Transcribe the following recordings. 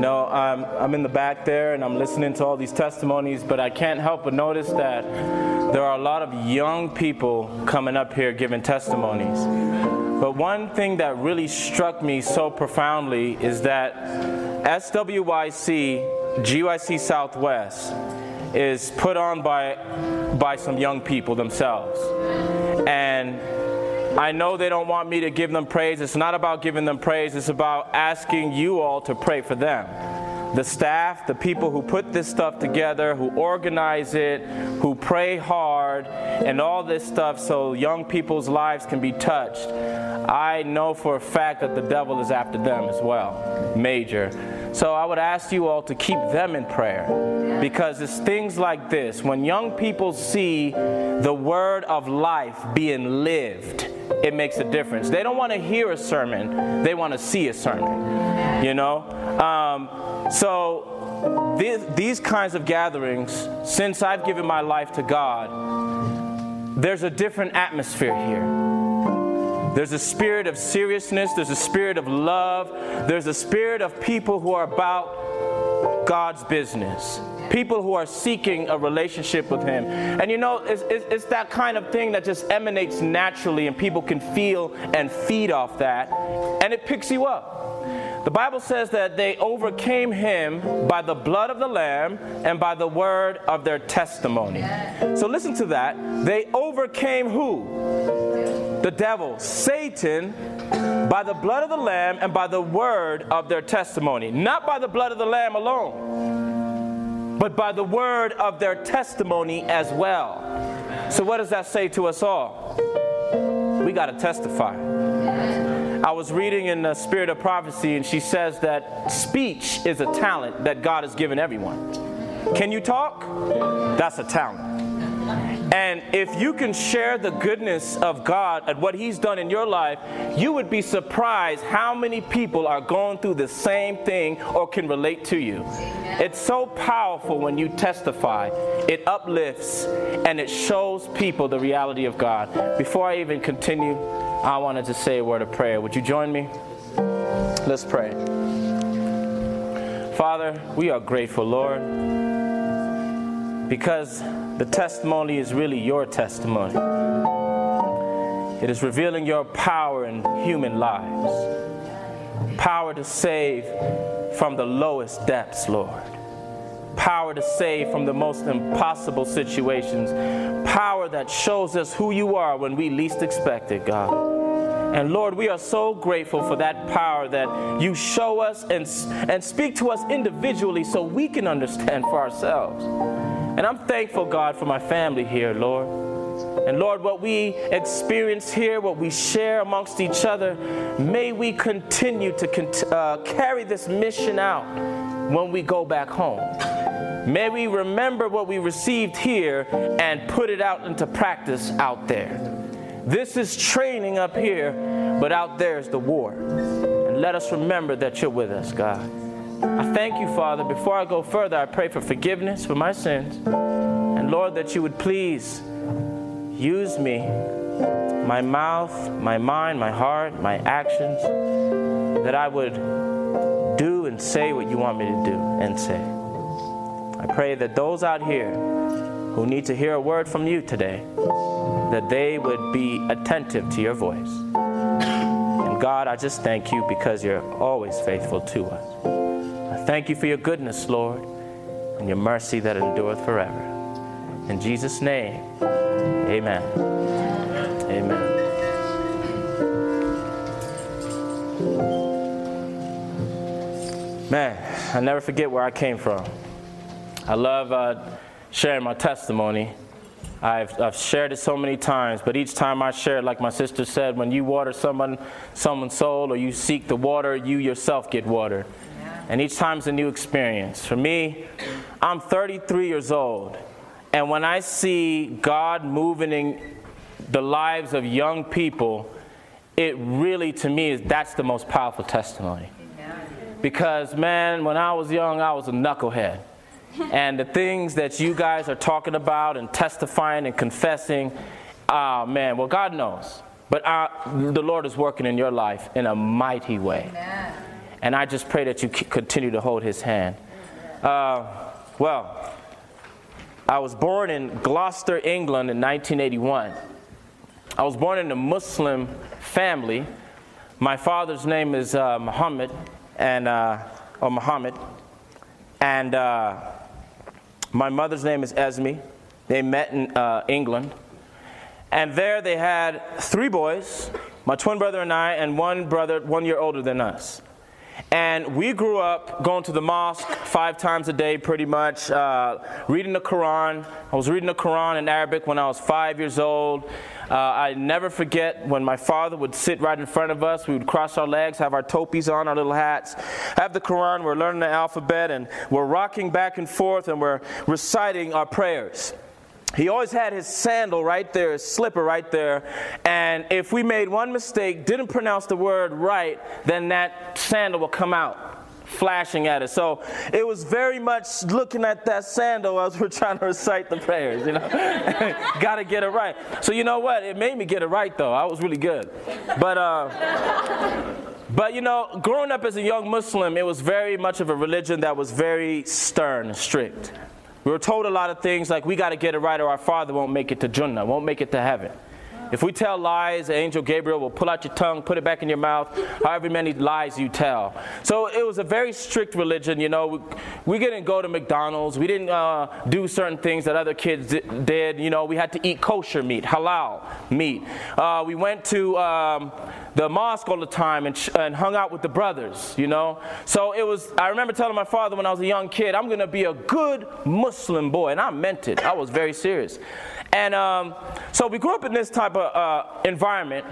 You know, I'm, I'm in the back there and I'm listening to all these testimonies, but I can't help but notice that there are a lot of young people coming up here giving testimonies. But one thing that really struck me so profoundly is that SWYC, GYC Southwest, is put on by, by some young people themselves. And I know they don't want me to give them praise. It's not about giving them praise, it's about asking you all to pray for them. The staff, the people who put this stuff together, who organize it, who pray hard, and all this stuff so young people's lives can be touched. I know for a fact that the devil is after them as well. Major. So I would ask you all to keep them in prayer because it's things like this. When young people see the word of life being lived, it makes a difference. They don't want to hear a sermon, they want to see a sermon. You know? Um, so, these, these kinds of gatherings, since I've given my life to God, there's a different atmosphere here. There's a spirit of seriousness, there's a spirit of love, there's a spirit of people who are about God's business people who are seeking a relationship with Him. And you know, it's, it's, it's, that kind of thing that just emanates naturally, and people can feel and feed off that, and it picks you up. The Bible says that they overcame him by the blood of the Lamb and by the word of their testimony. So listen to that. They overcame who? The devil, Satan, by the blood of the Lamb and by the word of their testimony. Not by the blood of the Lamb alone but by the word of their testimony as well. So, what does that say to us all? We got to testify. I was reading in the Spirit of Prophecy, and she says that speech is a talent that God has given everyone. Can you talk? That's a talent. And if you can share the goodness of God and what He's done in your life, you would be surprised how many people are going through the same thing or can relate to you. It's so powerful when you testify, it uplifts and it shows people the reality of God. Before I even continue, I wanted to say a word of prayer. Would you join me? Let's pray. Father, we are grateful, Lord, because the testimony is really your testimony. It is revealing your power in human lives, power to save from the lowest depths, Lord. Power to save from the most impossible situations. Power that shows us who you are when we least expect it, God. And Lord, we are so grateful for that power that you show us and, and speak to us individually so we can understand for ourselves. And I'm thankful, God, for my family here, Lord. And Lord, what we experience here, what we share amongst each other, may we continue to uh, carry this mission out when we go back home. May we remember what we received here and put it out into practice out there. This is training up here, but out there is the war. And let us remember that you're with us, God. I thank you, Father. Before I go further, I pray for forgiveness for my sins. And Lord, that you would please use me, my mouth, my mind, my heart, my actions, that I would do and say what you want me to do and say. I pray that those out here who need to hear a word from you today, that they would be attentive to your voice. And God, I just thank you because you're always faithful to us. Thank you for your goodness, Lord, and your mercy that endureth forever. In Jesus' name, amen. Amen. Man, I never forget where I came from. I love uh, sharing my testimony. I've, I've shared it so many times, but each time I share it, like my sister said, when you water someone, someone's soul or you seek the water, you yourself get water and each time's a new experience. For me, I'm 33 years old, and when I see God moving in the lives of young people, it really, to me, is that's the most powerful testimony. Because, man, when I was young, I was a knucklehead. and the things that you guys are talking about and testifying and confessing, ah, man, well, God knows. But uh, the Lord is working in your life in a mighty way. Amen. And I just pray that you continue to hold his hand. Uh, well, I was born in Gloucester, England in 1981. I was born in a Muslim family. My father's name is uh, Muhammad, and, uh, or Muhammad, and uh, my mother's name is Esme. They met in uh, England. And there they had three boys, my twin brother and I, and one brother one year older than us. And we grew up going to the mosque five times a day, pretty much, uh, reading the Quran. I was reading the Quran in Arabic when I was five years old. Uh, I never forget when my father would sit right in front of us. We would cross our legs, have our topis on, our little hats, have the Quran. We're learning the alphabet, and we're rocking back and forth, and we're reciting our prayers he always had his sandal right there, his slipper right there. And if we made one mistake, didn't pronounce the word right, then that sandal would come out flashing at us. So it was very much looking at that sandal as we're trying to recite the prayers, you know. Got to get it right. So you know what? It made me get it right though. I was really good. But uh but you know, growing up as a young Muslim, it was very much of a religion that was very stern strict. We were told a lot of things like we got to get it right or our father won't make it to Jannah, won't make it to heaven. If we tell lies, the angel Gabriel will pull out your tongue, put it back in your mouth, however many lies you tell. So it was a very strict religion. You know, we, we didn't go to McDonald's. We didn't uh, do certain things that other kids did. You know, we had to eat kosher meat, halal meat. Uh, we went to um, the mosque all the time and, and hung out with the brothers, you know. So it was, I remember telling my father when I was a young kid, I'm going to be a good Muslim boy. And I meant it. I was very serious. And um, so we grew up in this type of uh, environment.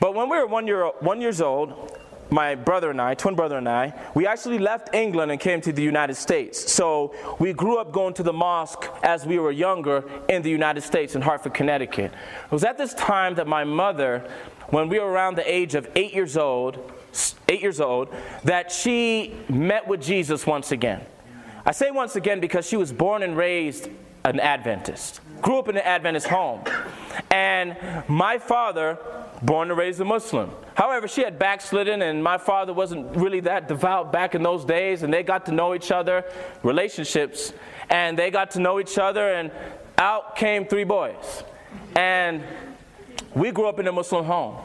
But when we were one, year, one years old, my brother and I, twin brother and I, we actually left England and came to the United States. So we grew up going to the mosque as we were younger in the United States in Hartford, Connecticut. It was at this time that my mother, when we were around the age of eight years old, eight years old, that she met with Jesus once again. I say once again because she was born and raised an Adventist grew up in an Adventist home. And my father, born and raised a Muslim. However, she had backslidden, and my father wasn't really that devout back in those days, and they got to know each other, relationships, and they got to know each other, and out came three boys. And we grew up in a Muslim home.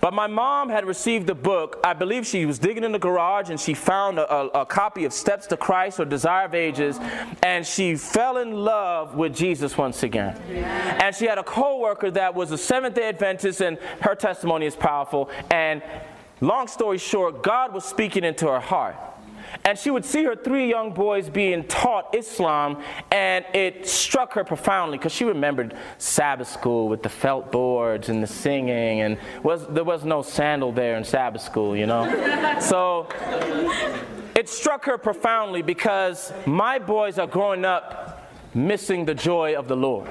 But my mom had received a book. I believe she was digging in the garage and she found a, a, a, copy of Steps to Christ or Desire of Ages, and she fell in love with Jesus once again. And she had a co-worker that was a Seventh Day Adventist, and her testimony is powerful. And long story short, God was speaking into her heart. And she would see her three young boys being taught Islam, and it struck her profoundly because she remembered Sabbath school with the felt boards and the singing, and was, there was no sandal there in Sabbath school, you know? so it struck her profoundly because my boys are growing up missing the joy of the Lord.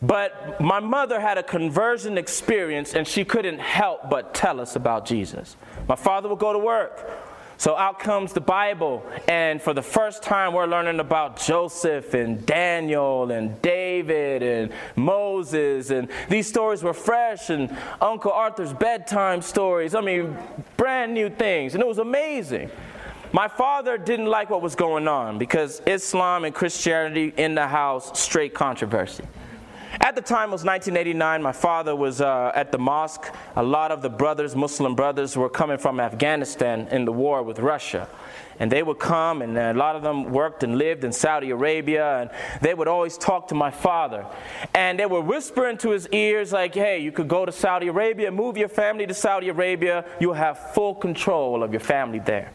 But my mother had a conversion experience and she couldn't help but tell us about Jesus. My father would go to work. So out comes the Bible, and for the first time, we're learning about Joseph and Daniel and David and Moses, and these stories were fresh, and Uncle Arthur's bedtime stories. I mean, brand new things, and it was amazing. My father didn't like what was going on because Islam and Christianity in the house, straight controversy. At the time, it was 1989. My father was uh, at the mosque. A lot of the brothers, Muslim brothers, were coming from Afghanistan in the war with Russia. And they would come, and a lot of them worked and lived in Saudi Arabia, and they would always talk to my father. And they were whispering to his ears, like, hey, you could go to Saudi Arabia, move your family to Saudi Arabia, you'll have full control of your family there.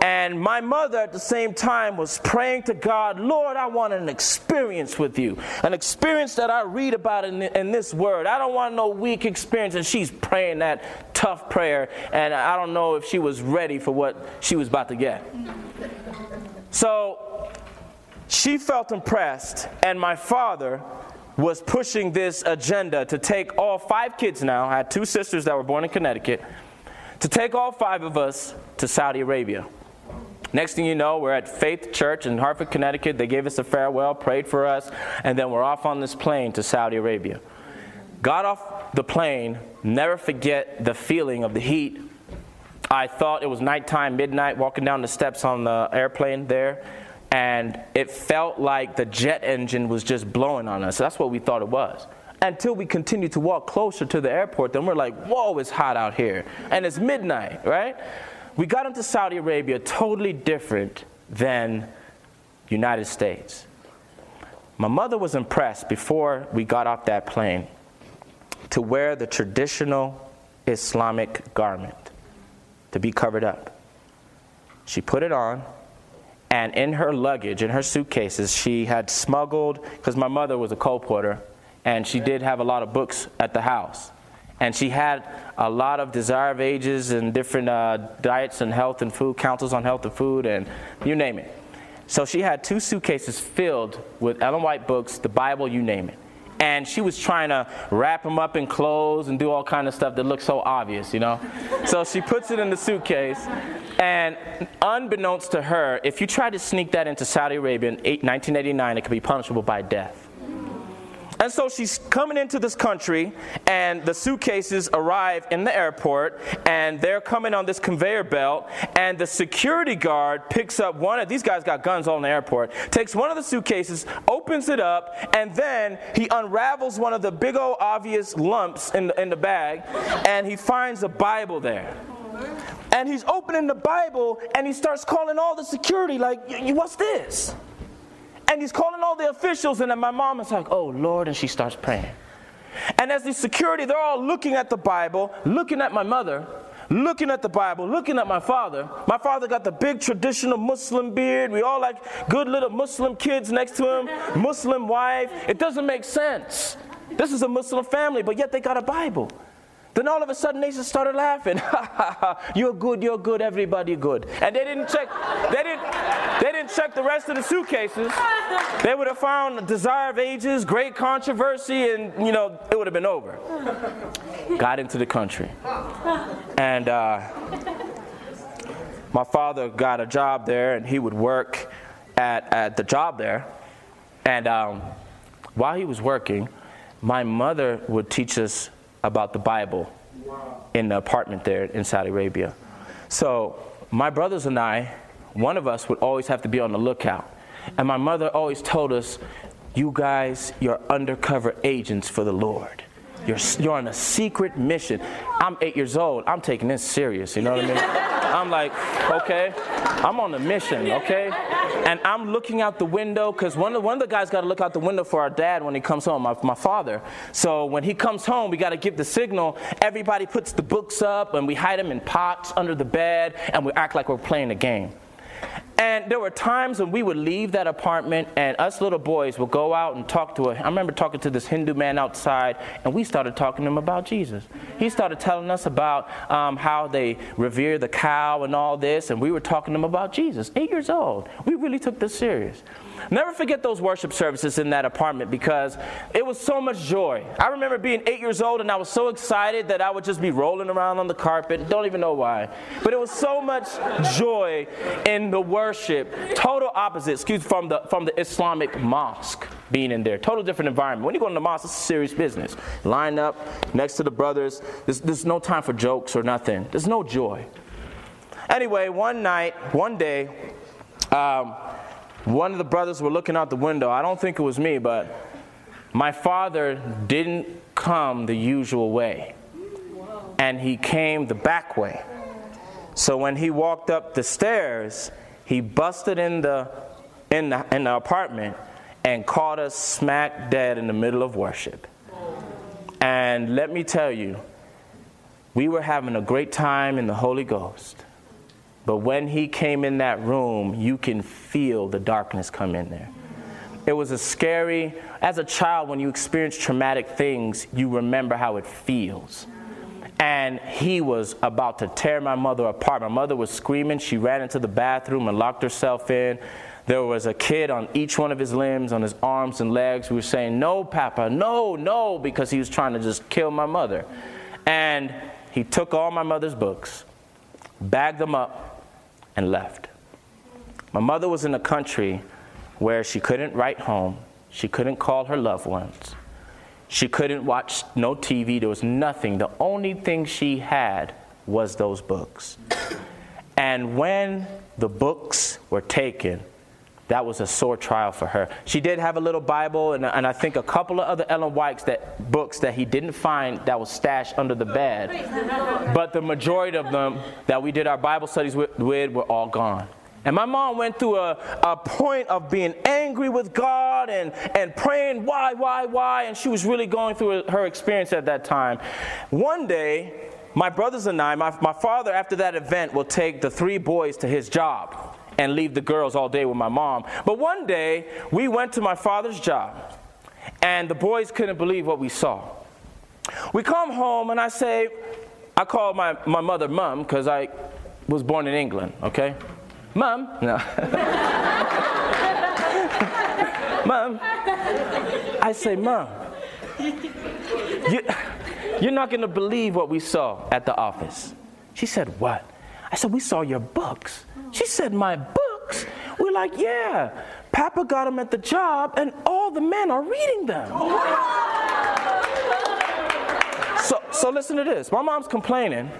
And my mother at the same time was praying to God, Lord, I want an experience with you. An experience that I read about in, in this word. I don't want no weak experience. And she's praying that tough prayer. And I don't know if she was ready for what she was about to get. So she felt impressed. And my father was pushing this agenda to take all five kids now. I had two sisters that were born in Connecticut. To take all five of us to Saudi Arabia. Next thing you know, we're at Faith Church in Hartford, Connecticut. They gave us a farewell, prayed for us, and then we're off on this plane to Saudi Arabia. Got off the plane, never forget the feeling of the heat. I thought it was nighttime, midnight, walking down the steps on the airplane there, and it felt like the jet engine was just blowing on us. That's what we thought it was. Until we continued to walk closer to the airport, then we're like, whoa, it's hot out here. And it's midnight, right? We got into Saudi Arabia totally different than United States. My mother was impressed before we got off that plane to wear the traditional Islamic garment, to be covered up. She put it on, and in her luggage, in her suitcases, she had smuggled, because my mother was a colporteur, and she did have a lot of books at the house. And she had a lot of desire of ages and different uh, diets and health and food, counsels on health and food, and you name it. So she had two suitcases filled with Ellen White books, the Bible, you name it and she was trying to wrap them up in clothes and do all kind of stuff that looked so obvious, you know. so she puts it in the suitcase, and unbeknownst to her, if you try to sneak that into Saudi Arabia in 1989, it could be punishable by death. And so she's coming into this country, and the suitcases arrive in the airport, and they're coming on this conveyor belt. And the security guard picks up one of these guys got guns all in the airport, takes one of the suitcases, opens it up, and then he unravels one of the big old obvious lumps in the, in the bag, and he finds a Bible there. And he's opening the Bible, and he starts calling all the security, like, what's this? And he's calling all the officials, and then my mom is like, oh Lord, and she starts praying. And as the security, they're all looking at the Bible, looking at my mother, looking at the Bible, looking at my father. My father got the big traditional Muslim beard. We all like good little Muslim kids next to him, Muslim wife. It doesn't make sense. This is a Muslim family, but yet they got a Bible. Then all of a sudden they just started laughing. you're good, you're good, everybody good. And they didn't check, they didn't, they didn't check the rest of the suitcases. They would have found Desire of Ages, Great Controversy, and you know, it would have been over. Got into the country. And uh, my father got a job there, and he would work at, at the job there. And um, while he was working, my mother would teach us about the Bible in the apartment there in Saudi Arabia. So my brothers and I, one of us would always have to be on the lookout. And my mother always told us, You guys, you're undercover agents for the Lord. You're, you're on a secret mission. I'm eight years old. I'm taking this serious. You know what I mean? I'm like, okay, I'm on a mission, okay? And I'm looking out the window because one of, one of the guys got to look out the window for our dad when he comes home, my, my father. So when he comes home, we got to give the signal. Everybody puts the books up and we hide them in pots under the bed and we act like we're playing a game. And there were times when we would leave that apartment and us little boys would go out and talk to a. I remember talking to this Hindu man outside and we started talking to him about Jesus. He started telling us about um, how they revere the cow and all this, and we were talking to him about Jesus. Eight years old. We really took this serious. Never forget those worship services in that apartment because it was so much joy. I remember being eight years old and I was so excited that I would just be rolling around on the carpet. Don't even know why. But it was so much joy in the worship. Total opposite, excuse from the from the Islamic mosque being in there. Total different environment. When you go to the mosque, it's serious business. Line up next to the brothers. There's, there's no time for jokes or nothing. There's no joy. Anyway, one night, one day, um, one of the brothers were looking out the window. I don't think it was me, but my father didn't come the usual way. And he came the back way. So when he walked up the stairs, he busted in the in the, in the apartment and caught us smack dead in the middle of worship. And let me tell you, we were having a great time in the Holy Ghost. But when he came in that room, you can feel the darkness come in there. It was a scary, as a child, when you experience traumatic things, you remember how it feels. And he was about to tear my mother apart. My mother was screaming. She ran into the bathroom and locked herself in. There was a kid on each one of his limbs, on his arms and legs, We were saying, No, Papa, no, no, because he was trying to just kill my mother. And he took all my mother's books, bagged them up, and left. My mother was in a country where she couldn't write home, she couldn't call her loved ones, she couldn't watch no TV, there was nothing. The only thing she had was those books. And when the books were taken, that was a sore trial for her. She did have a little Bible and, and I think a couple of other Ellen White's that, books that he didn't find that was stashed under the bed. But the majority of them that we did our Bible studies with, with were all gone. And my mom went through a, a point of being angry with God and, and praying, why, why, why? And she was really going through her experience at that time. One day, my brothers and I, my, my father, after that event, will take the three boys to his job and leave the girls all day with my mom. But one day, we went to my father's job, and the boys couldn't believe what we saw. We come home, and I say, I call my, my mother mom because I was born in England, okay? Mom, no. Mom, I say, Mom, you, you're not going to believe what we saw at the office. She said, What? I said, We saw your books. She said, My books? We're like, Yeah. Papa got them at the job, and all the men are reading them. So, so listen to this. My mom's complaining.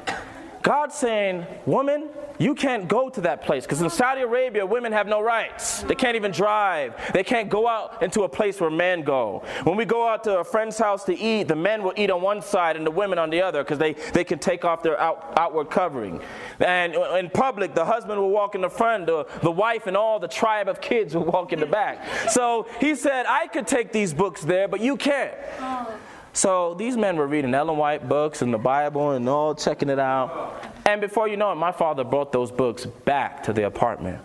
God's saying, Woman, you can't go to that place because in Saudi Arabia, women have no rights. They can't even drive. They can't go out into a place where men go. When we go out to a friend's house to eat, the men will eat on one side and the women on the other because they, they can take off their out, outward covering. And in public, the husband will walk in the front, the, the wife and all the tribe of kids will walk in the back. So he said, I could take these books there, but you can't. Oh. So these men were reading Ellen White books and the Bible and all checking it out. And before you know it, my father brought those books back to the apartment.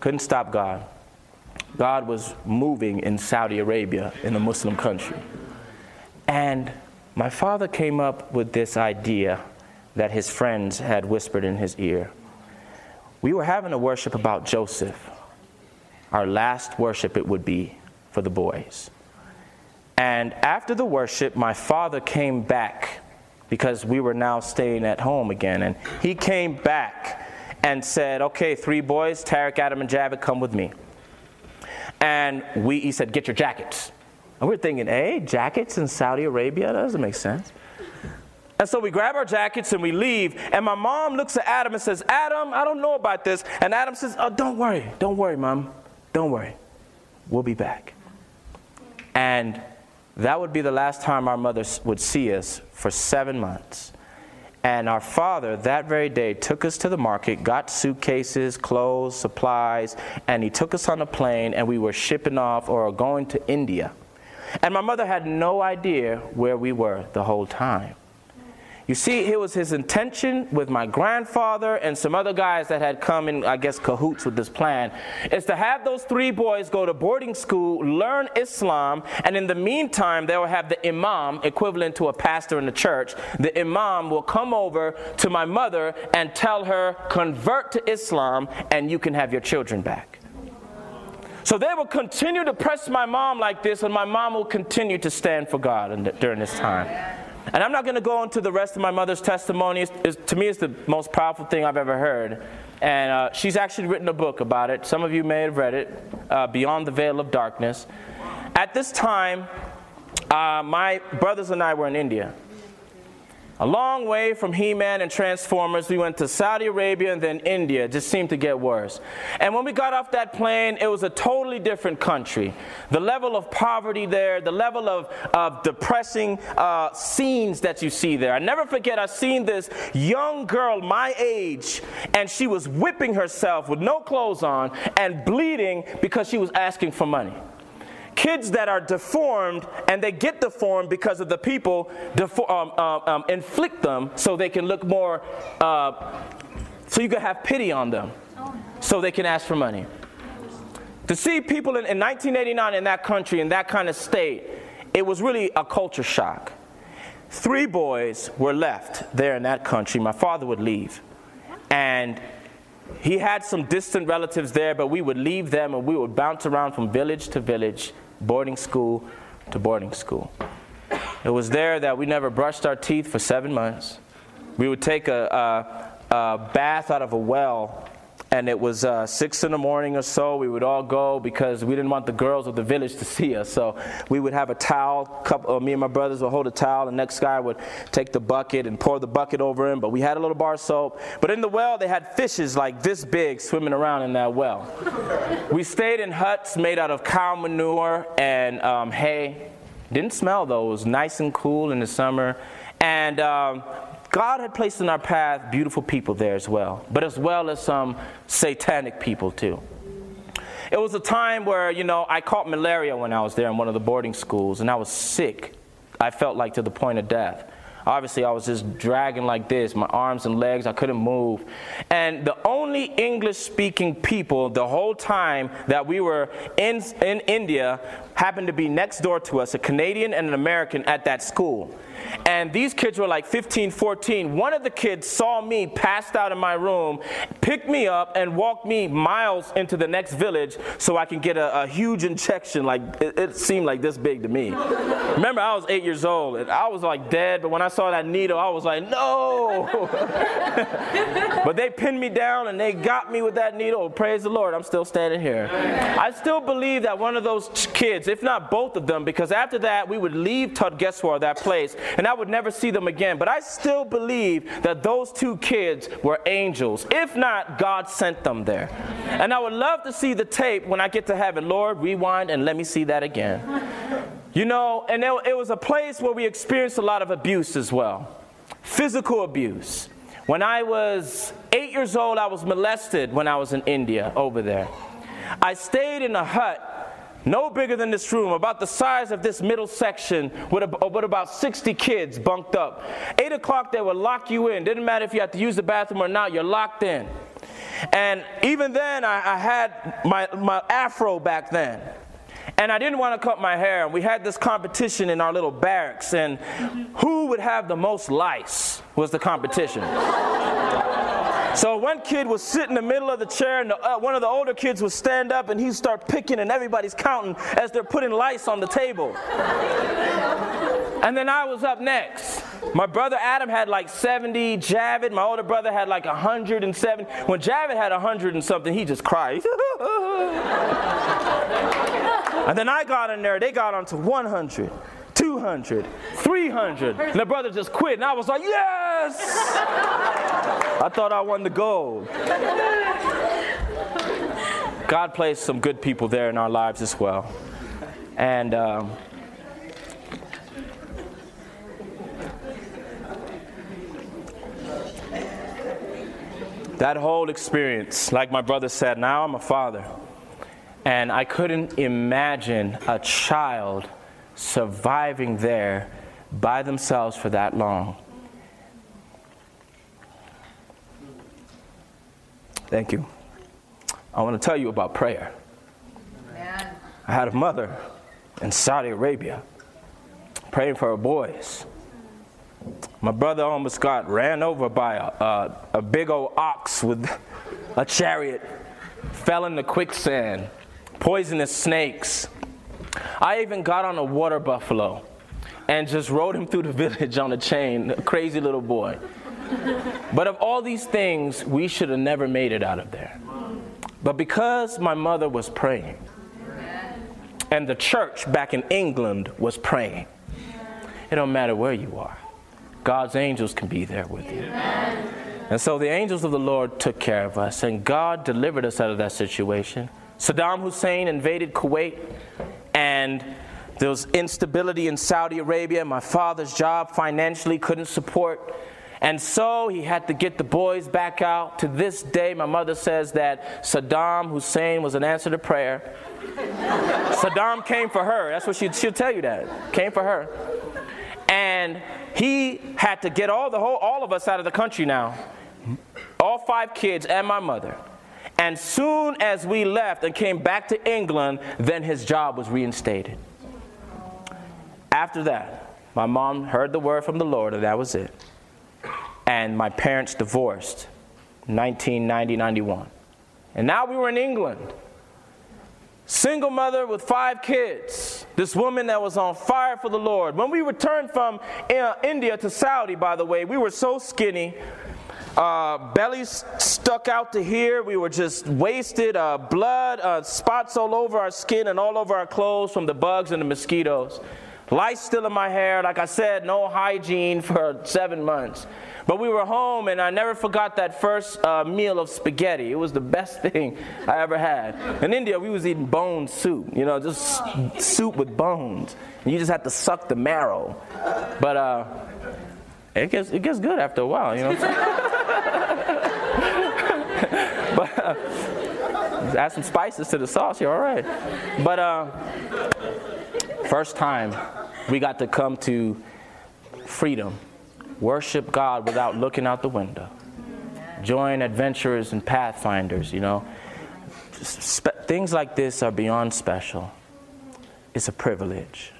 Couldn't stop God. God was moving in Saudi Arabia, in a Muslim country. And my father came up with this idea that his friends had whispered in his ear. We were having a worship about Joseph. Our last worship it would be for the boys. And after the worship, my father came back because we were now staying at home again. And he came back and said, Okay, three boys, Taariq, Adam, and Javid, come with me. And we, he said, Get your jackets. And we're thinking, Hey, jackets in Saudi Arabia? That doesn't make sense. And so we grab our jackets and we leave. And my mom looks at Adam and says, Adam, I don't know about this. And Adam says, Oh, don't worry. Don't worry, mom. Don't worry. We'll be back. And that would be the last time our mother would see us for seven months. And our father, that very day, took us to the market, got suitcases, clothes, supplies, and he took us on a plane, and we were shipping off or going to India. And my mother had no idea where we were the whole time. You see, it was his intention with my grandfather and some other guys that had come in, I guess, cahoots with this plan, is to have those three boys go to boarding school, learn Islam, and in the meantime, they will have the imam, equivalent to a pastor in the church. The imam will come over to my mother and tell her, convert to Islam, and you can have your children back. So they will continue to press my mom like this, and my mom will continue to stand for God during this time. And I'm not going to go into the rest of my mother's testimony. It's, it's, to me, it's the most powerful thing I've ever heard. And uh, she's actually written a book about it. Some of you may have read it, uh, Beyond the Veil of Darkness. At this time, uh, my brothers and I were in India. A long way from He Man and Transformers, we went to Saudi Arabia and then India. It just seemed to get worse. And when we got off that plane, it was a totally different country. The level of poverty there, the level of, of depressing uh, scenes that you see there. I never forget, I seen this young girl my age, and she was whipping herself with no clothes on and bleeding because she was asking for money kids that are deformed and they get deformed because of the people um, um, um, inflict them so they can look more, uh, so you can have pity on them so they can ask for money. To see people in, in 1989 in that country, in that kind of state, it was really a culture shock. Three boys were left there in that country. My father would leave. And he had some distant relatives there, but we would leave them and we would bounce around from village to village boarding school to boarding school. It was there that we never brushed our teeth for seven months. We would take a, a, a bath out of a well and it was uh, six in the morning or so. We would all go because we didn't want the girls of the village to see us. So we would have a towel. Couple, uh, me and my brothers would hold a towel. The next guy would take the bucket and pour the bucket over him. But we had a little bar soap. But in the well, they had fishes like this big swimming around in that well. we stayed in huts made out of cow manure and um, hay. Didn't smell though. It was nice and cool in the summer. And um, God had placed in our path beautiful people there as well, but as well as some satanic people too. It was a time where, you know, I caught malaria when I was there in one of the boarding schools, and I was sick. I felt like to the point of death. Obviously, I was just dragging like this, my arms and legs, I couldn't move. And the only English speaking people the whole time that we were in, in India happened to be next door to us, a Canadian and an American at that school. And these kids were like 15, 14. One of the kids saw me passed out in my room, picked me up, and walked me miles into the next village so I can get a, a huge injection. Like it, it, seemed like this big to me. Remember, I was eight years old and I was like dead, but when I saw that needle, I was like, no. but they pinned me down and they got me with that needle. Praise the Lord, I'm still standing here. I still believe that one of those kids, if not both of them, because after that we would leave Tadgeswar, that place, and I would never see them again. But I still believe that those two kids were angels. If not, God sent them there. And I would love to see the tape when I get to heaven. Lord, rewind and let me see that again. You know, and it was a place where we experienced a lot of abuse as well physical abuse. When I was eight years old, I was molested when I was in India over there. I stayed in a hut no bigger than this room, about the size of this middle section, with, a, with about 60 kids bunked up. 8 o'clock, they would lock you in. Didn't matter if you had to use the bathroom or not, you're locked in. And even then, I, I had my, my afro back then. And I didn't want to cut my hair. And we had this competition in our little barracks. And who would have the most lice was the competition. So one kid would sit in the middle of the chair, and the, uh, one of the older kids would stand up, and he'd start picking, and everybody's counting as they're putting lights on the table. and then I was up next. My brother Adam had like 70. Javid, my older brother, had like 107. When Javid had 100 and something, he just cried. and then I got in there, they got onto 100. 200, 300. And the brother just quit. And I was like, yes! I thought I won the gold. God placed some good people there in our lives as well. And um, that whole experience, like my brother said, now I'm a father. And I couldn't imagine a child surviving there by themselves for that long. Thank you. I want to tell you about prayer. I had a mother in Saudi Arabia praying for her boys. My brother almost got ran over by a, a, a big old ox with a chariot, fell in the quicksand, poisonous snakes. I even got on a water buffalo and just rode him through the village on a chain, a crazy little boy. But of all these things, we should have never made it out of there. But because my mother was praying, and the church back in England was praying, it don't matter where you are. God's angels can be there with you. And so the angels of the Lord took care of us, and God delivered us out of that situation. Saddam Hussein invaded Kuwait and there was instability in Saudi Arabia. My father's job financially couldn't support. And so he had to get the boys back out. To this day, my mother says that Saddam Hussein was an answer to prayer. Saddam came for her. That's what she, she'll tell you that. Came for her. And he had to get all, the whole, all of us out of the country now. All five kids and my mother. And soon as we left and came back to England, then his job was reinstated. After that, my mom heard the word from the Lord, and that was it. And my parents divorced 1990 91. And now we were in England. Single mother with five kids. This woman that was on fire for the Lord. When we returned from uh, India to Saudi, by the way, we were so skinny uh, bellies stuck out to here. We were just wasted, uh, blood, uh, spots all over our skin and all over our clothes from the bugs and the mosquitoes. Lice still in my hair. Like I said, no hygiene for seven months. But we were home, and I never forgot that first uh, meal of spaghetti. It was the best thing I ever had. In India, we was eating bone soup, you know, just soup with bones. And you just had to suck the marrow. But uh, it gets it gets good after a while, you know. but uh, add some spices to the sauce, you're all right. But uh, first time we got to come to freedom worship God without looking out the window. Join adventurers and pathfinders, you know. Spe- things like this are beyond special. It's a privilege.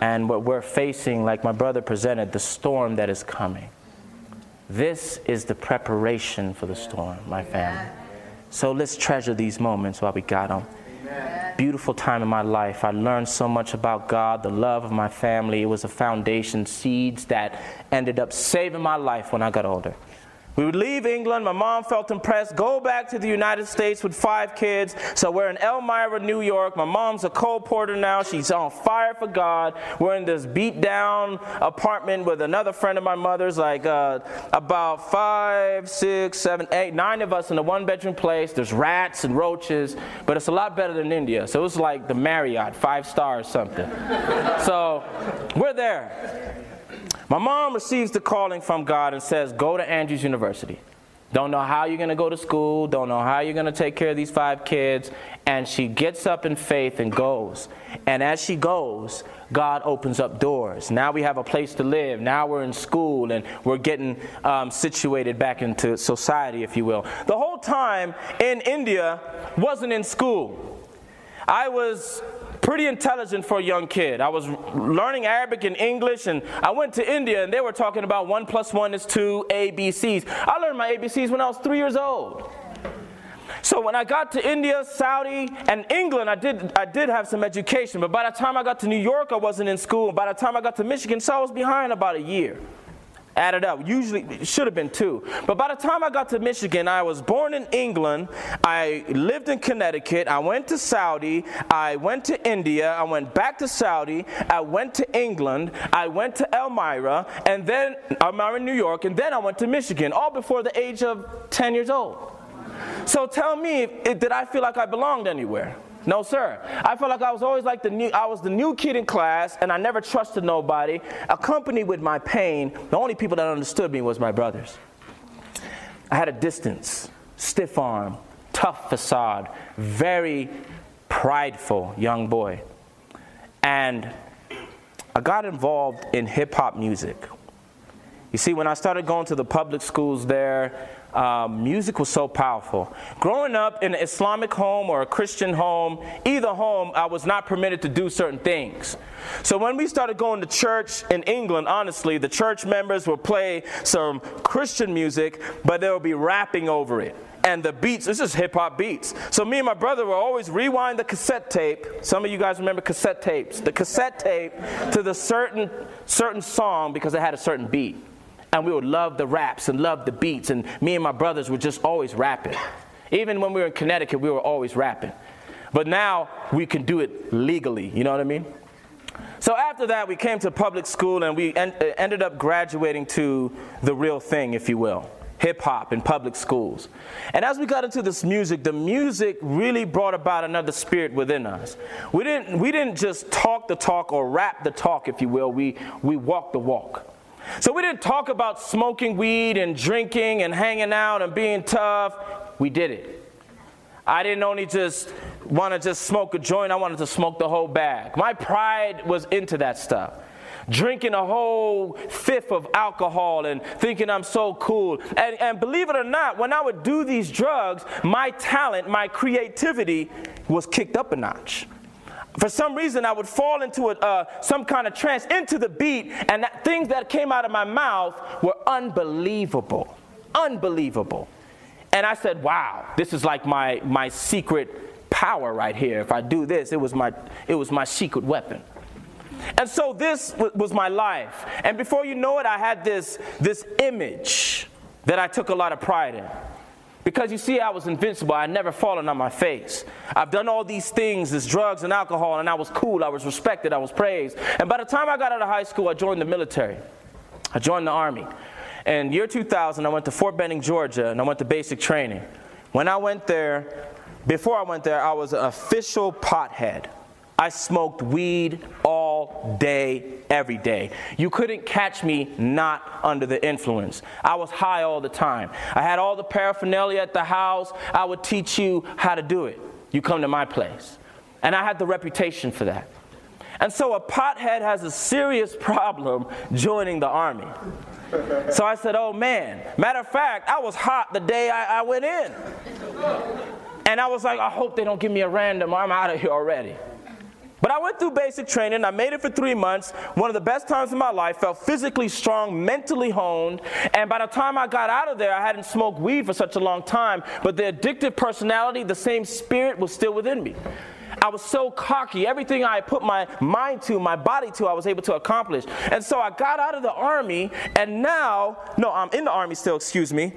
And what we're facing, like my brother presented, the storm that is coming. This is the preparation for the storm, my family. So let's treasure these moments while we got them beautiful time in my life. I learned so much about God, the love of my family. It was a foundation, seeds that ended up saving my life when I got older. We would leave England. My mom felt impressed. Go back to the United States with five kids. So we're in Elmira, New York. My mom's a colporteur now. She's on fire for God. We're in this beat down apartment with another friend of my mother's, like uh, about five, six, seven, eight, nine of us in a one bedroom place. There's rats and roaches, but it's a lot better than India. So it was like the Marriott, five stars something. so we're there. My mom receives the calling from God and says, Go to Andrews University. Don't know how you're going to go to school, don't know how you're going to take care of these five kids. And she gets up in faith and goes. And as she goes, God opens up doors. Now we have a place to live. Now we're in school and we're getting um, situated back into society, if you will. The whole time in India wasn't in school. I was pretty intelligent for a young kid. I was learning Arabic and English, and I went to India, and they were talking about one plus one is two ABCs. I learned my ABCs when I was three years old. So when I got to India, Saudi, and England, I did, I did have some education. But by the time I got to New York, I wasn't in school. By the time I got to Michigan, so I was behind about a year added up. Usually, it should have been two. But by the time I got to Michigan, I was born in England. I lived in Connecticut. I went to Saudi. I went to India. I went back to Saudi. I went to England. I went to Elmira. And then, Elmira, New York. And then I went to Michigan, all before the age of 10 years old. So tell me, did I feel like I belonged anywhere? No, sir. I felt like I was always like the new, I was the new kid in class and I never trusted nobody. Accompanied with my pain, the only people that understood me was my brothers. I had a distance, stiff arm, tough facade, very prideful young boy. And I got involved in hip hop music. You see, when I started going to the public schools there, um, music was so powerful. Growing up in an Islamic home or a Christian home, either home, I was not permitted to do certain things. So when we started going to church in England, honestly, the church members would play some Christian music, but they would be rapping over it. And the beats, this is hip hop beats. So me and my brother would always rewind the cassette tape. Some of you guys remember cassette tapes. The cassette tape to the certain certain song because it had a certain beat and we would love the raps and love the beats. And me and my brothers were just always rapping. Even when we were in Connecticut, we were always rapping. But now we can do it legally, you know what I mean? So after that, we came to public school and we en- uh, ended up graduating to the real thing, if you will hip hop in public schools. And as we got into this music, the music really brought about another spirit within us. We didn't, we didn't just talk the talk or rap the talk, if you will, we, we walked the walk. So we didn't talk about smoking weed and drinking and hanging out and being tough. We did it. I didn't only just want to just smoke a joint, I wanted to smoke the whole bag. My pride was into that stuff. Drinking a whole fifth of alcohol and thinking I'm so cool. And, and believe it or not, when I would do these drugs, my talent, my creativity was kicked up a notch for some reason, I would fall into a, uh, some kind of trance, into the beat, and that, things that came out of my mouth were unbelievable. Unbelievable. And I said, wow, this is like my, my secret power right here. If I do this, it was my, it was my secret weapon. And so this w- was my life. And before you know it, I had this, this image that I took a lot of pride in. Because you see, I was invincible. I never fallen on my face. I've done all these things, this drugs and alcohol, and I was cool. I was respected. I was praised. And by the time I got out of high school, I joined the military. I joined the army. And year 2000, I went to Fort Benning, Georgia, and I went to basic training. When I went there, before I went there, I was an official pothead. I smoked weed all day, every day. You couldn't catch me not under the influence. I was high all the time. I had all the paraphernalia at the house. I would teach you how to do it. You come to my place. And I had the reputation for that. And so a pothead has a serious problem joining the army. So I said, oh man. Matter of fact, I was hot the day I, I went in. And I was like, I hope they don't give me a random, I'm out of here already. But I went through basic training. I made it for three months. One of the best times of my life. Felt physically strong, mentally honed. And by the time I got out of there, I hadn't smoked weed for such a long time. But the addictive personality, the same spirit was still within me. I was so cocky. Everything I put my mind to, my body to, I was able to accomplish. And so I got out of the army, and now, no, I'm in the army still, excuse me.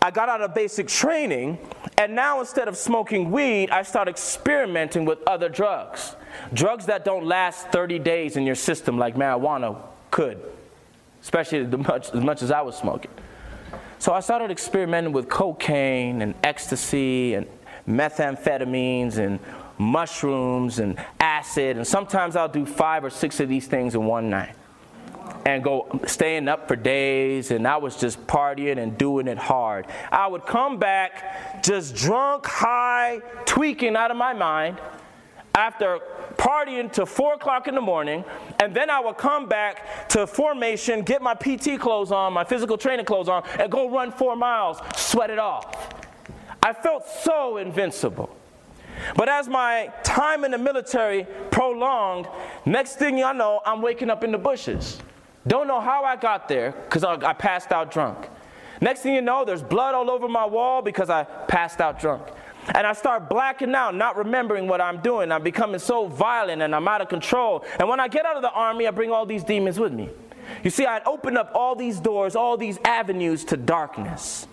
I got out of basic training, and now instead of smoking weed, I started experimenting with other drugs. Drugs that don't last 30 days in your system like marijuana could, especially much, as much as I was smoking. So I started experimenting with cocaine and ecstasy and methamphetamines and mushrooms and acid. And sometimes I'll do five or six of these things in one night and go staying up for days and I was just partying and doing it hard. I would come back just drunk, high, tweaking out of my mind after partying to four o'clock in the morning, and then I would come back to formation, get my PT clothes on, my physical training clothes on, and go run four miles, sweat it off. I felt so invincible. But as my time in the military prolonged, next thing I know, I'm waking up in the bushes. Don't know how I got there because I, I passed out drunk. Next thing you know, there's blood all over my wall because I passed out drunk. And I start blacking out, not remembering what I'm doing. I'm becoming so violent and I'm out of control. And when I get out of the army, I bring all these demons with me. You see, I'd open up all these doors, all these avenues to darkness.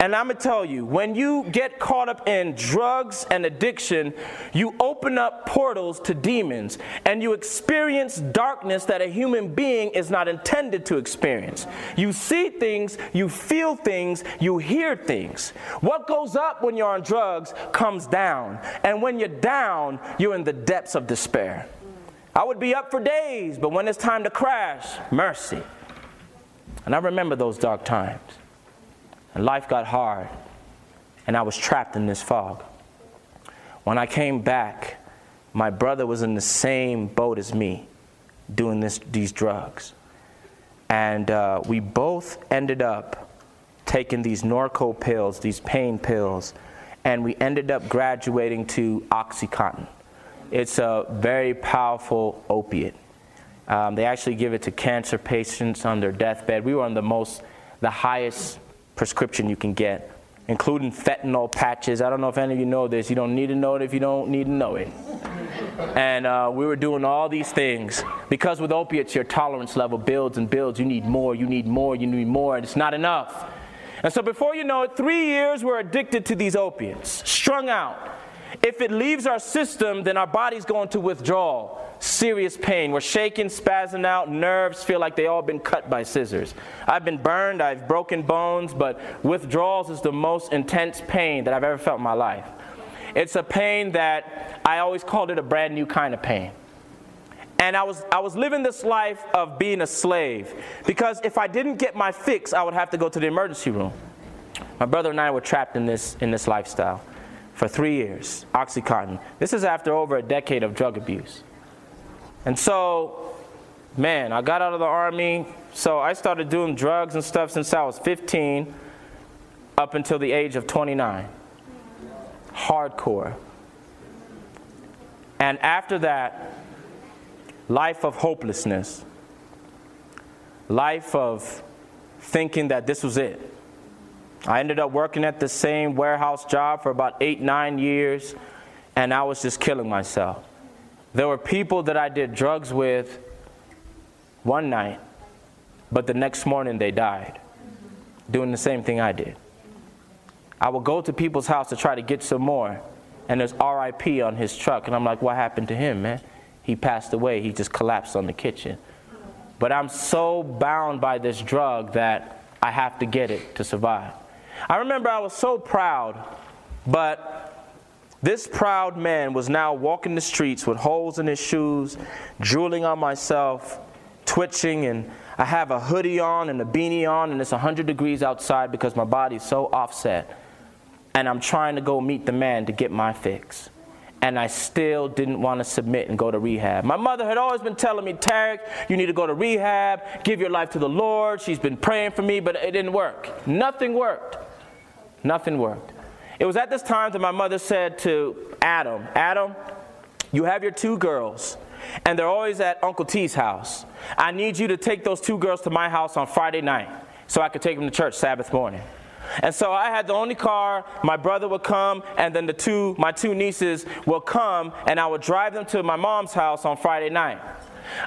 And I'm to tell you, when you get caught up in drugs and addiction, you open up portals to demons and you experience darkness that a human being is not intended to experience. You see things, you feel things, you hear things. What goes up when you're on drugs comes down. And when you're down, you're in the depths of despair. I would be up for days, but when it's time to crash, mercy. And I remember those dark times and life got hard, and I was trapped in this fog. When I came back, my brother was in the same boat as me, doing this, these drugs. And uh, we both ended up taking these Norco pills, these pain pills, and we ended up graduating to Oxycontin. It's a very powerful opiate. Um, they actually give it to cancer patients on their deathbed. We were on the most, the highest prescription you can get, including fentanyl patches. I don't know if any of you know this. You don't need to know it if you don't need to know it. And uh, we were doing all these things because with opiates, your tolerance level builds and builds. You need more, you need more, you need more, and it's not enough. And so before you know it, three years we're addicted to these opiates, strung out. If it leaves our system, then our body's going to withdrawal serious pain. We're shaking, spazzing out, nerves feel like they all been cut by scissors. I've been burned, I've broken bones, but withdrawals is the most intense pain that I've ever felt in my life. It's a pain that I always called it a brand new kind of pain. And I was, I was living this life of being a slave because if I didn't get my fix, I would have to go to the emergency room. My brother and I were trapped in this, in this lifestyle for three years, Oxycontin. This is after over a decade of drug abuse. And so, man, I got out of the army. So I started doing drugs and stuff since I was 15 up until the age of 29. Hardcore. And after that, life of hopelessness, life of thinking that this was it. I ended up working at the same warehouse job for about eight, nine years, and I was just killing myself. There were people that I did drugs with one night, but the next morning they died. doing the same thing I did. I would go to people's house to try to get some more, and there's RIP on his truck. And I'm like, what happened to him, man? He passed away. He just collapsed on the kitchen. But I'm so bound by this drug that I have to get it to survive. I remember I was so proud, but this proud man was now walking the streets with holes in his shoes, drooling on myself, twitching, and I have a hoodie on and a beanie on, and it's 100 degrees outside because my body's so offset. And I'm trying to go meet the man to get my fix and I still didn't want to submit and go to rehab. My mother had always been telling me, Taariq, you need to go to rehab, give your life to the Lord. She's been praying for me, but it didn't work. Nothing worked. Nothing worked. It was at this time that my mother said to Adam, Adam, you have your two girls, and they're always at Uncle T's house. I need you to take those two girls to my house on Friday night so I could take them to church Sabbath morning. And so I had the only car. My brother would come, and then the two, my two nieces will come, and I would drive them to my mom's house on Friday night.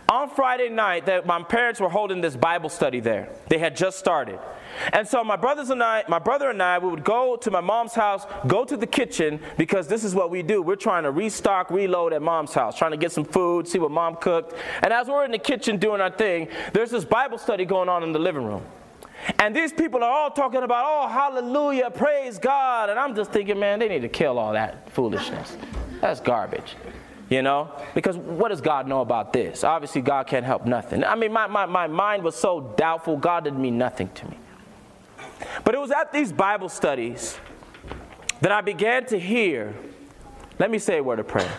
On Friday night, that my parents were holding this Bible study there. They had just started. And so my brothers and I, my brother and I, we would go to my mom's house, go to the kitchen, because this is what we do. We're trying to restock, reload at mom's house, trying to get some food, see what mom cooked. And as we're in the kitchen doing our thing, there's this Bible study going on in the living room. And these people are all talking about, oh, hallelujah, praise God. And I'm just thinking, man, they need to kill all that foolishness. That's garbage. You know? Because what does God know about this? Obviously, God can't help nothing. I mean, my, my, my mind was so doubtful, God didn't mean nothing to me. But it was at these Bible studies that I began to hear. Let me say a word of prayer.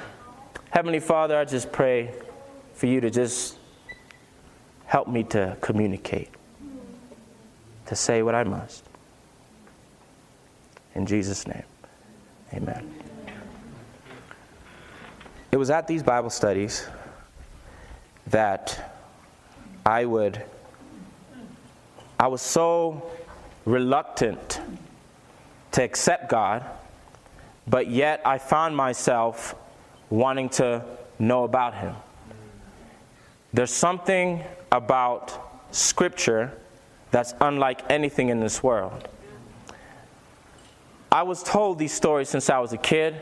Heavenly Father, I just pray for you to just help me to communicate to say what I must. In Jesus' name, amen. It was at these Bible studies that I would, I was so reluctant to accept God, but yet I found myself wanting to know about Him. There's something about Scripture that's unlike anything in this world. I was told these stories since I was a kid,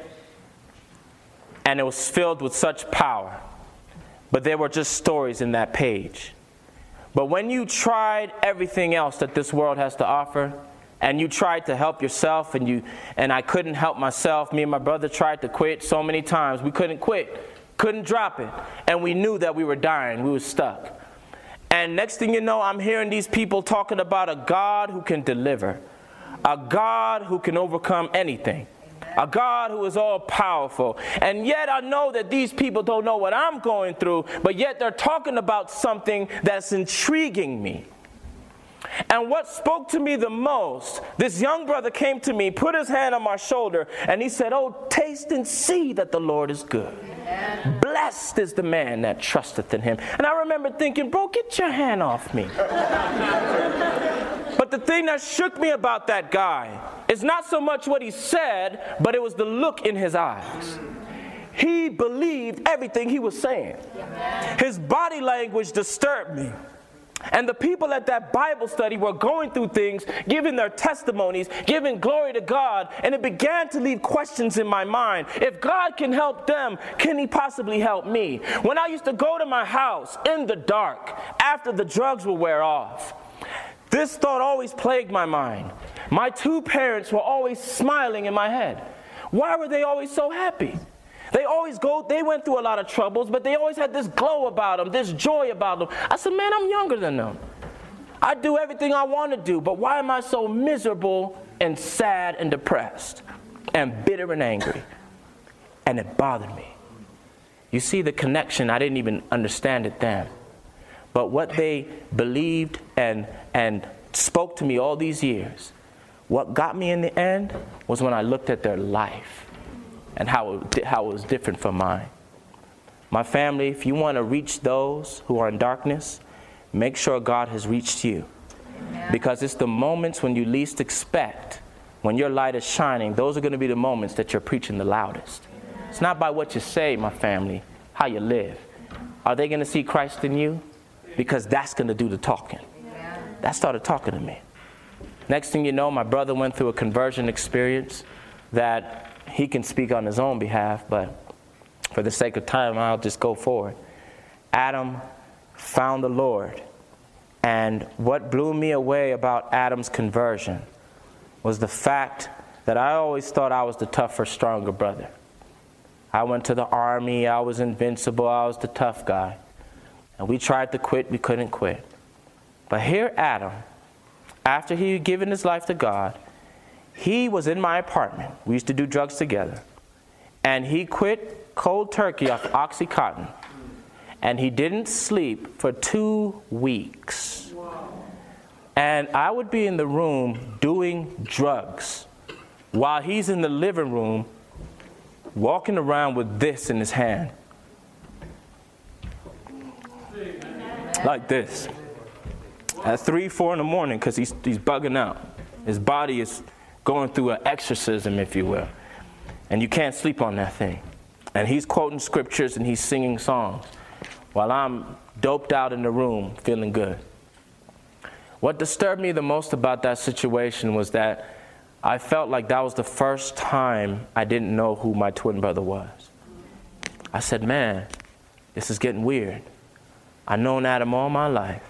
and it was filled with such power. But there were just stories in that page. But when you tried everything else that this world has to offer, and you tried to help yourself, and you and I couldn't help myself. Me and my brother tried to quit so many times. We couldn't quit, couldn't drop it, and we knew that we were dying. We were stuck. And next thing you know, I'm hearing these people talking about a God who can deliver, a God who can overcome anything, a God who is all powerful. And yet I know that these people don't know what I'm going through, but yet they're talking about something that's intriguing me. And what spoke to me the most, this young brother came to me, put his hand on my shoulder, and he said, Oh, taste and see that the Lord is good. Blessed is the man that trusteth in him. And I remember thinking, Bro, get your hand off me. But the thing that shook me about that guy is not so much what he said, but it was the look in his eyes he believed everything he was saying. His body language disturbed me. And the people at that Bible study were going through things, giving their testimonies, giving glory to God, and it began to leave questions in my mind. If God can help them, can He possibly help me? When I used to go to my house in the dark after the drugs would wear off, this thought always plagued my mind. My two parents were always smiling in my head. Why were they always so happy? They always go, they went through a lot of troubles, but they always had this glow about them, this joy about them. I said, man, I'm younger than them. I do everything I want to do, but why am I so miserable and sad and depressed and bitter and angry? And it bothered me. You see the connection, I didn't even understand it then. But what they believed and, and spoke to me all these years, what got me in the end was when I looked at their life and how it, how it was different from mine. My family, if you want to reach those who are in darkness, make sure God has reached you. Because it's the moments when you least expect, when your light is shining, those are going to be the moments that you're preaching the loudest. It's not by what you say, my family, how you live. Are they going to see Christ in you? Because that's going to do the talking. That started talking to me. Next thing you know, my brother went through a conversion experience that he can speak on his own behalf, but for the sake of time, I'll just go forward. Adam found the Lord. And what blew me away about Adam's conversion was the fact that I always thought I was the tougher, stronger brother. I went to the army, I was invincible, I was the tough guy. And we tried to quit, we couldn't quit. But here, Adam, after he had given his life to God, he was in my apartment. We used to do drugs together. And he quit cold turkey off Oxycontin. And he didn't sleep for two weeks. And I would be in the room doing drugs while he's in the living room walking around with this in his hand. Like this. At 3, 4 in the morning, because he's, he's bugging out. His body is going through an exorcism, if you will. And you can't sleep on that thing. And he's quoting scriptures and he's singing songs while I'm doped out in the room feeling good. What disturbed me the most about that situation was that I felt like that was the first time I didn't know who my twin brother was. I said, Man, this is getting weird. I've known Adam all my life,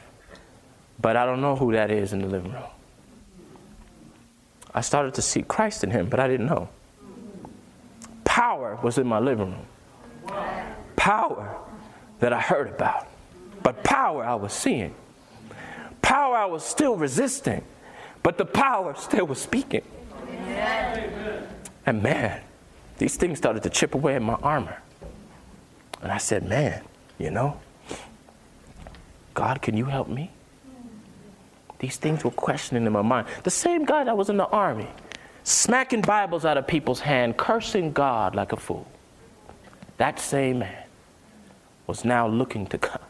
but I don't know who that is in the living room. I started to see Christ in him, but I didn't know. Power was in my living room. Power that I heard about, but power I was seeing. Power I was still resisting, but the power still was speaking. And man, these things started to chip away at my armor. And I said, Man, you know, God, can you help me? These things were questioning in my mind. The same guy that was in the army, smacking Bibles out of people's hand, cursing God like a fool. That same man was now looking to God.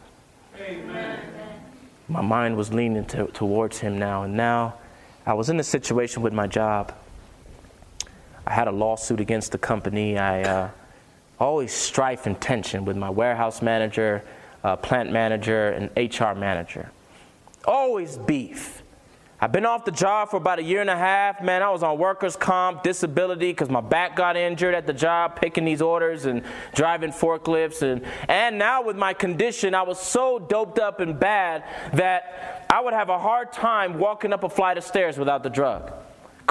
Amen. My mind was leaning to, towards him now, and now I was in a situation with my job I had a lawsuit against the company. I uh, always strife and tension with my warehouse manager, uh, plant manager, and HR manager. Always beef. I've been off the job for about a year and a half. Man, I was on workers' comp, disability, because my back got injured at the job, picking these orders and driving forklifts. And, and now, with my condition, I was so doped up and bad that I would have a hard time walking up a flight of stairs without the drug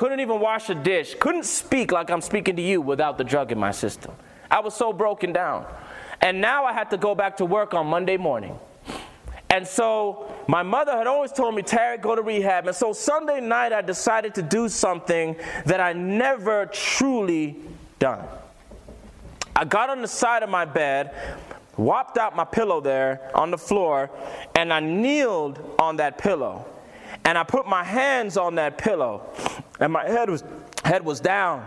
couldn't even wash a dish, couldn't speak like I'm speaking to you without the drug in my system. I was so broken down. And now I had to go back to work on Monday morning. And so my mother had always told me, Terry, go to rehab. And so Sunday night I decided to do something that I never truly done. I got on the side of my bed, whopped out my pillow there on the floor, and I kneeled on that pillow. And I put my hands on that pillow and my head was, head was down.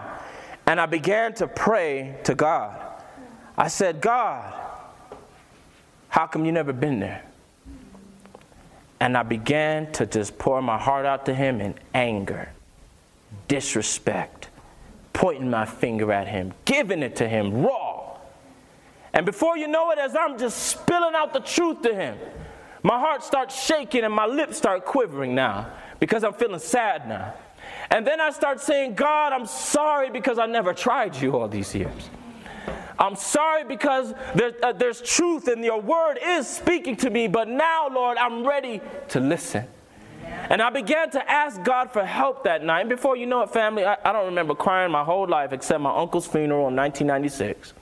And I began to pray to God. I said, God, how come you never been there? And I began to just pour my heart out to him in anger, disrespect, pointing my finger at him, giving it to him raw. And before you know it, as I'm just spilling out the truth to him, my heart starts shaking and my lips start quivering now because I'm feeling sad now. And then I start saying, God, I'm sorry because I never tried you all these years. I'm sorry because uh, there's truth and your word is speaking to me, but now, Lord, I'm ready to listen. And I began to ask God for help that night. And before you know it, family, I, I don't remember crying my whole life except my uncle's funeral in 1996.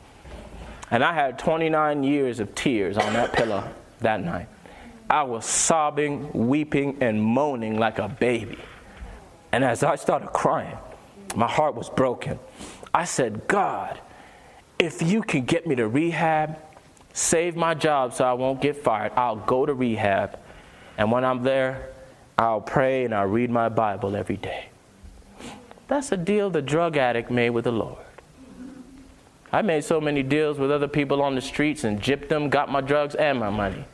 And I had 29 years of tears on that pillow that night. I was sobbing, weeping, and moaning like a baby. And as I started crying, my heart was broken. I said, God, if you can get me to rehab, save my job so I won't get fired, I'll go to rehab. And when I'm there, I'll pray and I'll read my Bible every day. That's a deal the drug addict made with the Lord. I made so many deals with other people on the streets and gypped them, got my drugs and my money.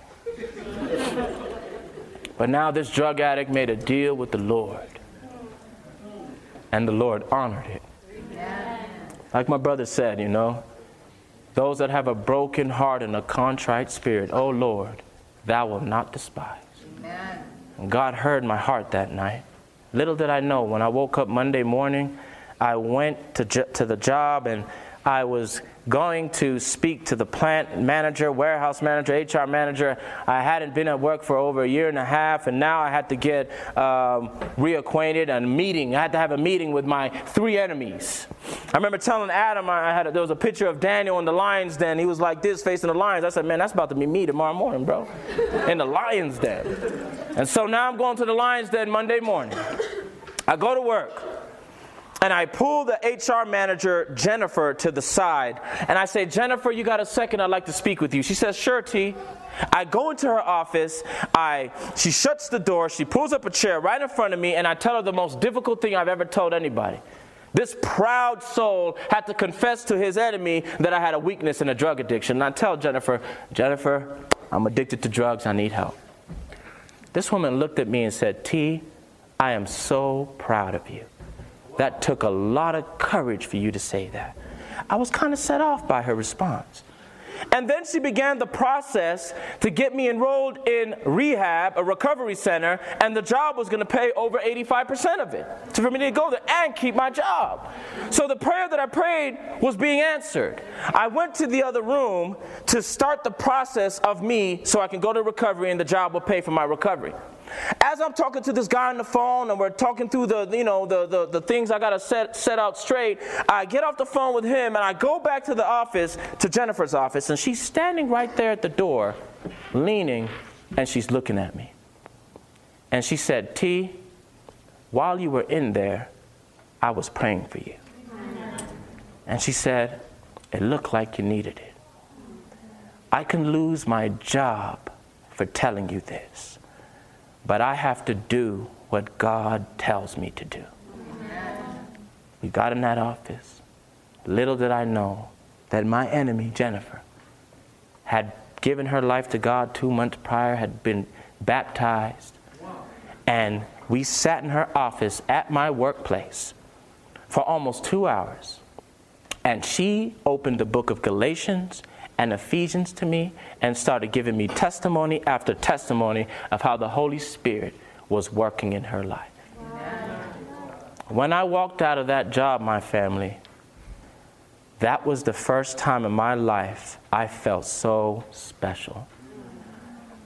but now this drug addict made a deal with the Lord and the Lord honored it. Like my brother said, you know, those that have a broken heart and a contrite spirit, oh Lord, thou wilt not despise. Amen. God heard my heart that night. Little did I know, when I woke up Monday morning, I went to, to the job and I was going to speak to the plant manager, warehouse manager, HR manager. I hadn't been at work for over a year and a half, and now I had to get um, reacquainted and meeting. I had to have a meeting with my three enemies. I remember telling Adam, I had a, there was a picture of Daniel in the lion's den. He was like this, facing the lions. I said, man, that's about to be me tomorrow morning, bro, in the lion's den. And so now I'm going to the lion's den Monday morning. I go to work. And I pull the HR manager, Jennifer, to the side. And I say, Jennifer, you got a second? I'd like to speak with you. She says, Sure, T. I go into her office. I, she shuts the door. She pulls up a chair right in front of me. And I tell her the most difficult thing I've ever told anybody. This proud soul had to confess to his enemy that I had a weakness in a drug addiction. And I tell Jennifer, Jennifer, I'm addicted to drugs. I need help. This woman looked at me and said, T, I am so proud of you. That took a lot of courage for you to say that. I was kind of set off by her response. And then she began the process to get me enrolled in rehab, a recovery center, and the job was going to pay over 85% of it. So for me to go there and keep my job. So the prayer that I prayed was being answered. I went to the other room to start the process of me so I can go to recovery and the job will pay for my recovery. As I'm talking to this guy on the phone and we're talking through the, you know, the, the, the things I got to set, set out straight, I get off the phone with him and I go back to the office, to Jennifer's office, and she's standing right there at the door, leaning, and she's looking at me. And she said, T, while you were in there, I was praying for you. And she said, It looked like you needed it. I can lose my job for telling you this. But I have to do what God tells me to do. We got in that office. Little did I know that my enemy, Jennifer, had given her life to God two months prior, had been baptized. And we sat in her office at my workplace for almost two hours. And she opened the book of Galatians and Ephesians to me and started giving me testimony after testimony of how the Holy Spirit was working in her life. When I walked out of that job, my family, that was the first time in my life I felt so special.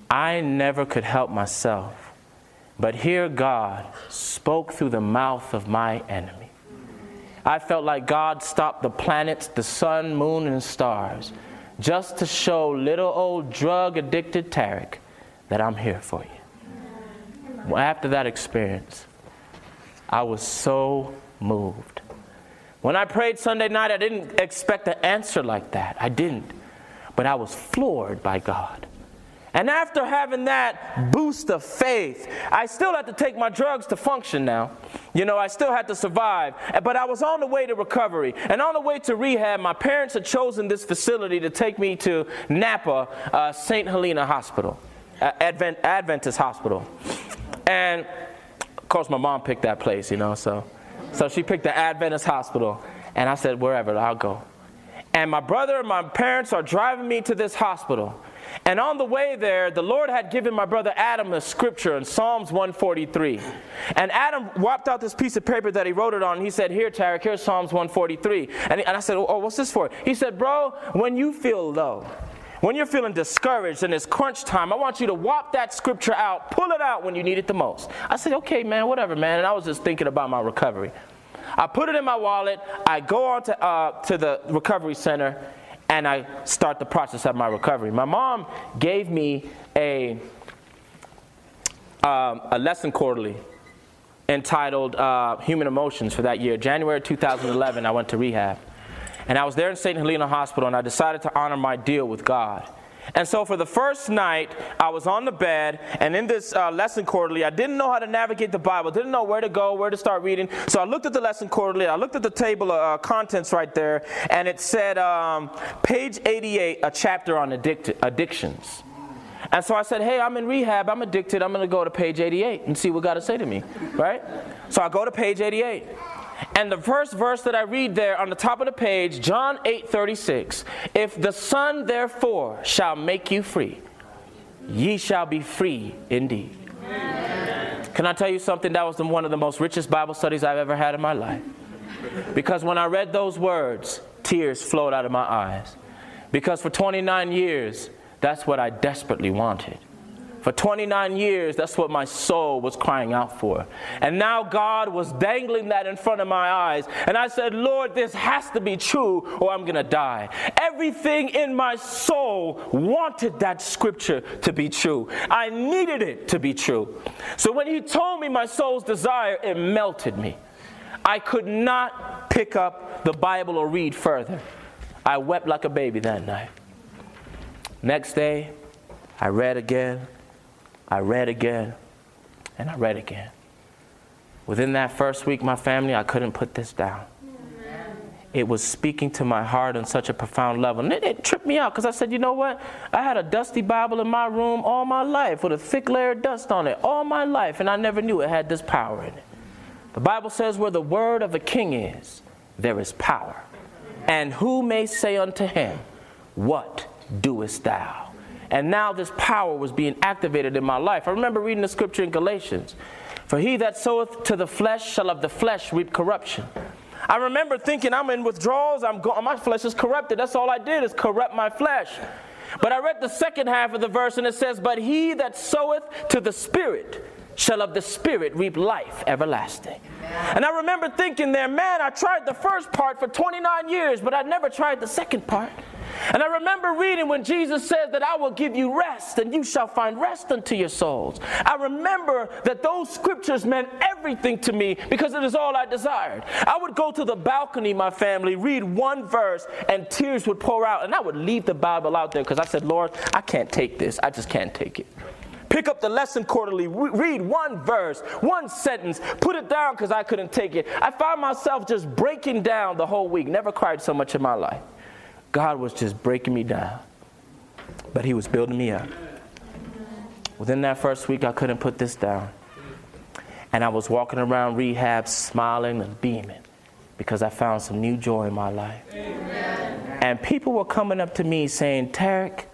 I never could help myself, but here God spoke through the mouth of my enemy. I felt like God stopped the planets, the sun, moon, and stars just to show little old drug addicted Taariq that I'm here for you. After that experience, I was so moved. When I prayed Sunday night, I didn't expect an answer like that. I didn't. But I was floored by God. And after having that boost of faith, I still had to take my drugs to function now. You know, I still had to survive. But I was on the way to recovery. And on the way to rehab, my parents had chosen this facility to take me to Napa, uh, St. Helena Hospital, uh, Advent, Adventist Hospital. And of course, my mom picked that place, you know, so. So she picked the Adventist Hospital. And I said, wherever, I'll go. And my brother and my parents are driving me to this hospital. And on the way there, the Lord had given my brother Adam a scripture in Psalms 143. And Adam wiped out this piece of paper that he wrote it on. he said, Here, Taariq, here's Psalms 143. And, and I said, Oh, what's this for? He said, Bro, when you feel low, when you're feeling discouraged and it's crunch time, I want you to whop that scripture out, pull it out when you need it the most. I said, Okay, man, whatever, man. And I was just thinking about my recovery. I put it in my wallet. I go on to, uh, to the recovery center and I start the process of my recovery. My mom gave me a, um, a lesson quarterly entitled uh, Human Emotions for that year. January 2011, I went to rehab. And I was there in St. Helena Hospital, and I decided to honor my deal with God. And so for the first night, I was on the bed, and in this uh, lesson quarterly, I didn't know how to navigate the Bible, didn't know where to go, where to start reading. So I looked at the lesson quarterly, I looked at the table of uh, contents right there, and it said um, page 88, a chapter on addic- addictions. And so I said, hey, I'm in rehab, I'm addicted, I'm going to go to page 88 and see what God to say to me, right? So I go to page 88. And the first verse that I read there on the top of the page, John 8 36, if the Son therefore shall make you free, ye shall be free indeed. Because Can I tell you something? That was one of the most richest Bible studies I've ever had in my life. Because when I read those words, tears flowed out of my eyes. Because for 29 years, that's what I desperately wanted. For 29 years, that's what my soul was crying out for. And now God was dangling that in front of my eyes. And I said, Lord, this has to be true or I'm going to die. Everything in my soul wanted that scripture to be true. I needed it to be true. So when He told me my soul's desire, it melted me. I could not pick up the Bible or read further. I wept like a baby that night. Next day, I read again I read again, and I read again. Within that first week, my family, I couldn't put this down. It was speaking to my heart on such a profound level. And it, it tripped me out because I said, you know what? I had a dusty Bible in my room all my life with a thick layer of dust on it all my life, and I never knew it had this power in it. The Bible says, where the word of a king is, there is power. And who may say unto him, What doest thou? And now this power was being activated in my life. I remember reading the scripture in Galatians For he that soweth to the flesh shall of the flesh reap corruption. I remember thinking, I'm in withdrawals, I'm go- my flesh is corrupted. That's all I did is corrupt my flesh. But I read the second half of the verse and it says, But he that soweth to the Spirit shall of the Spirit reap life everlasting. And I remember thinking there, man, I tried the first part for 29 years, but I never tried the second part. And I remember reading when Jesus says that I will give you rest and you shall find rest unto your souls. I remember that those scriptures meant everything to me because it is all I desired. I would go to the balcony, my family, read one verse, and tears would pour out. And I would leave the Bible out there because I said, Lord, I can't take this. I just can't take it pick up the lesson quarterly, read one verse, one sentence, put it down because I couldn't take it. I found myself just breaking down the whole week. Never cried so much in my life. God was just breaking me down, but He was building me up. Within that first week, I couldn't put this down. And I was walking around rehab smiling and beaming because I found some new joy in my life. Amen. And people were coming up to me saying, Taariq,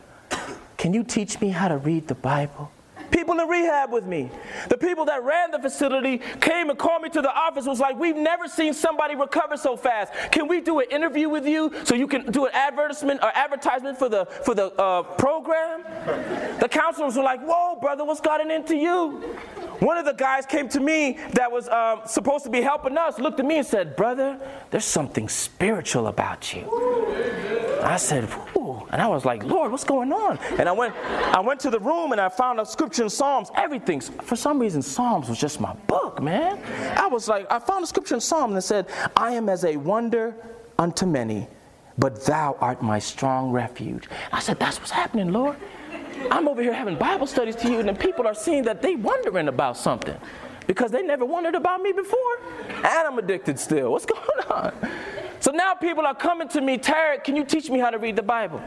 can you teach me how to read the Bible? People in rehab with me. The people that ran the facility came and called me to the office. Was like, we've never seen somebody recover so fast. Can we do an interview with you so you can do an advertisement or advertisement for the for the uh, program? The counselors were like, whoa, brother, what's gotten into you? One of the guys came to me that was um, supposed to be helping us, looked at me and said, brother, there's something spiritual about you. I said, and I was like, Lord, what's going on? And I went, I went to the room and I found a scripture in Psalms, everything. For some reason, Psalms was just my book, man. I was like, I found a scripture in Psalms that said, I am as a wonder unto many, but thou art my strong refuge. I said, That's what's happening, Lord. I'm over here having Bible studies to you, and the people are seeing that they wondering about something because they never wondered about me before. And I'm addicted still. What's going on? So now people are coming to me, Taariq, can you teach me how to read the Bible?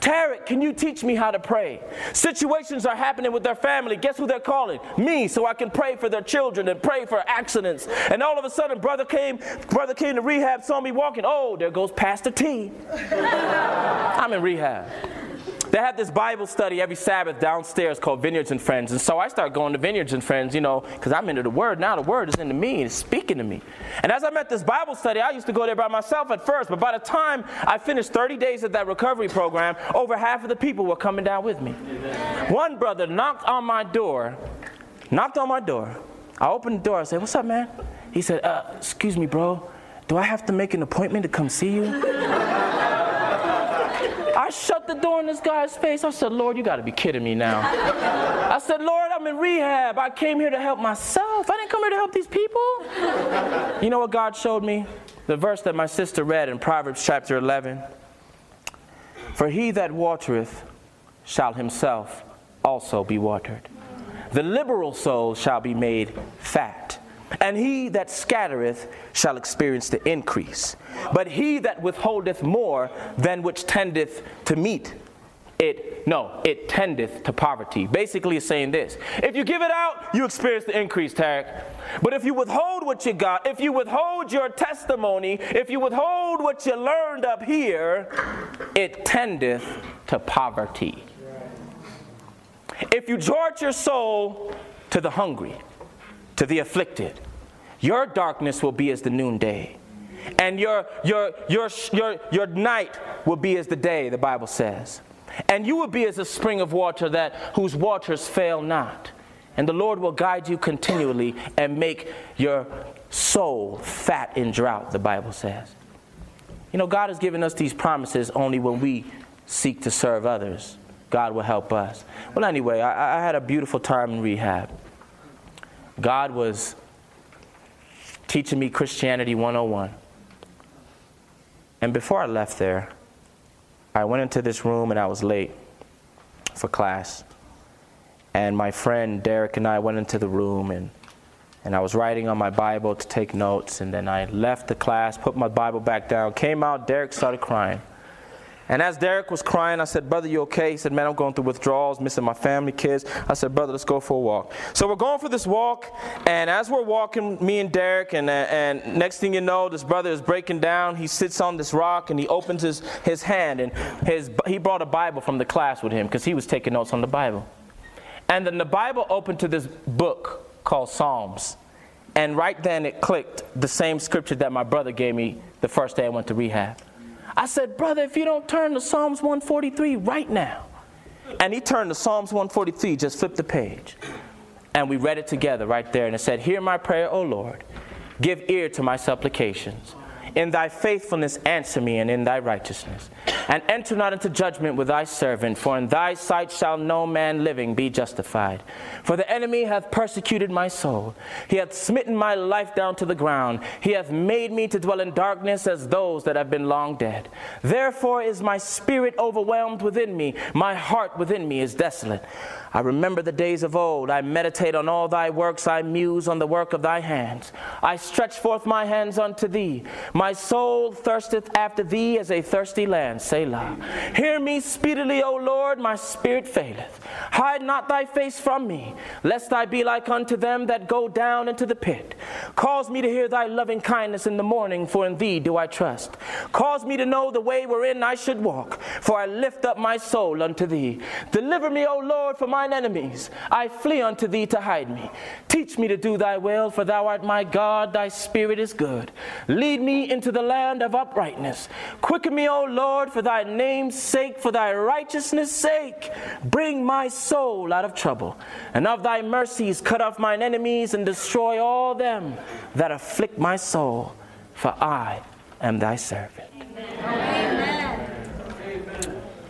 Taariq, can you teach me how to pray? Situations are happening with their family. Guess who they're calling? Me, so I can pray for their children and pray for accidents. And all of a sudden, brother came, brother came to rehab, saw me walking. Oh, there goes Pastor T. I'm in rehab. They have this Bible study every Sabbath downstairs called Vineyards and Friends. And so I started going to Vineyards and Friends, you know, because I'm into the Word. Now the Word is into me, it's speaking to me. And as I met this Bible study, I used to go there by myself at first. But by the time I finished 30 days of that recovery program, over half of the people were coming down with me. One brother knocked on my door, knocked on my door. I opened the door. I said, What's up, man? He said, uh, Excuse me, bro. Do I have to make an appointment to come see you? I shut the door in this guy's face. I said, Lord, you got to be kidding me now. I said, Lord, I'm in rehab. I came here to help myself. I didn't come here to help these people. You know what God showed me? The verse that my sister read in Proverbs chapter 11. For he that watereth shall himself also be watered. The liberal soul shall be made fat and he that scattereth shall experience the increase. But he that withholdeth more than which tendeth to meet, it no, it tendeth to poverty. Basically, it's saying this: if you give it out, you experience the increase, Taariq. But if you withhold what you got, if you withhold your testimony, if you withhold what you learned up here, it tendeth to poverty. If you exhort your soul to the hungry, to the afflicted. Your darkness will be as the noonday, and your, your, your, your, your night will be as the day, the Bible says. And you will be as a spring of water that whose waters fail not. And the Lord will guide you continually and make your soul fat in drought, the Bible says. You know, God has given us these promises only when we seek to serve others. God will help us. Well, anyway, I, I had a beautiful time in rehab. God was teaching me Christianity 101. And before I left there, I went into this room and I was late for class. And my friend Derek and I went into the room and, and I was writing on my Bible to take notes. And then I left the class, put my Bible back down, came out, Derek started crying. And as Derek was crying, I said, Brother, you okay? He said, Man, I'm going through withdrawals, missing my family, kids. I said, Brother, let's go for a walk. So we're going for this walk, and as we're walking, me and Derek, and, uh, and next thing you know, this brother is breaking down. He sits on this rock and he opens his, his hand, and his, he brought a Bible from the class with him because he was taking notes on the Bible. And then the Bible opened to this book called Psalms. And right then it clicked the same scripture that my brother gave me the first day I went to rehab. I said, Brother, if you don't turn to Psalms 143 right now. And he turned to Psalms 143, just flipped the page. And we read it together right there. And it said, Hear my prayer, O Lord. Give ear to my supplications. In thy faithfulness, answer me, and in thy righteousness. And enter not into judgment with thy servant, for in thy sight shall no man living be justified. For the enemy hath persecuted my soul. He hath smitten my life down to the ground. He hath made me to dwell in darkness as those that have been long dead. Therefore is my spirit overwhelmed within me, my heart within me is desolate. I remember the days of old. I meditate on all thy works. I muse on the work of thy hands. I stretch forth my hands unto thee. My soul thirsteth after thee as a thirsty land. Selah. Hear me speedily, O Lord. My spirit faileth. Hide not thy face from me, lest I be like unto them that go down into the pit. Cause me to hear thy loving kindness in the morning, for in thee do I trust. Cause me to know the way wherein I should walk, for I lift up my soul unto thee. Deliver me, O Lord, from my mine enemies. I flee unto thee to hide me. Teach me to do thy will, for thou art my God, thy spirit is good. Lead me into the land of uprightness. Quicken me, O Lord, for thy name's sake, for thy righteousness' sake. Bring my soul out of trouble, and of thy mercies cut off mine enemies and destroy all them that afflict my soul, for I am thy servant. Amen.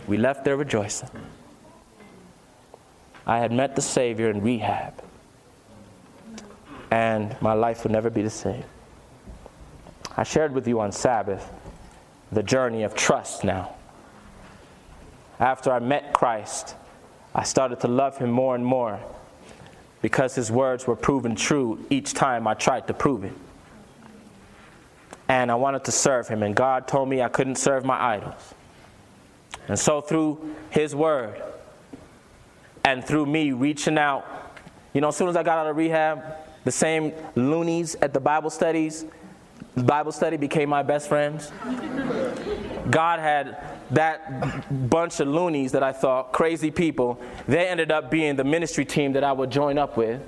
We left there rejoicing. I had met the Savior in rehab, and my life would never be the same. I shared with you on Sabbath the journey of trust now. After I met Christ, I started to love him more and more because his words were proven true each time I tried to prove it. And I wanted to serve him, and God told me I couldn't serve my idols. And so, through his word, and through me reaching out. You know, as soon as I got out of rehab, the same loonies at the Bible studies, Bible study became my best friends. God had that bunch of loonies that I thought crazy people, they ended up being the ministry team that I would join up with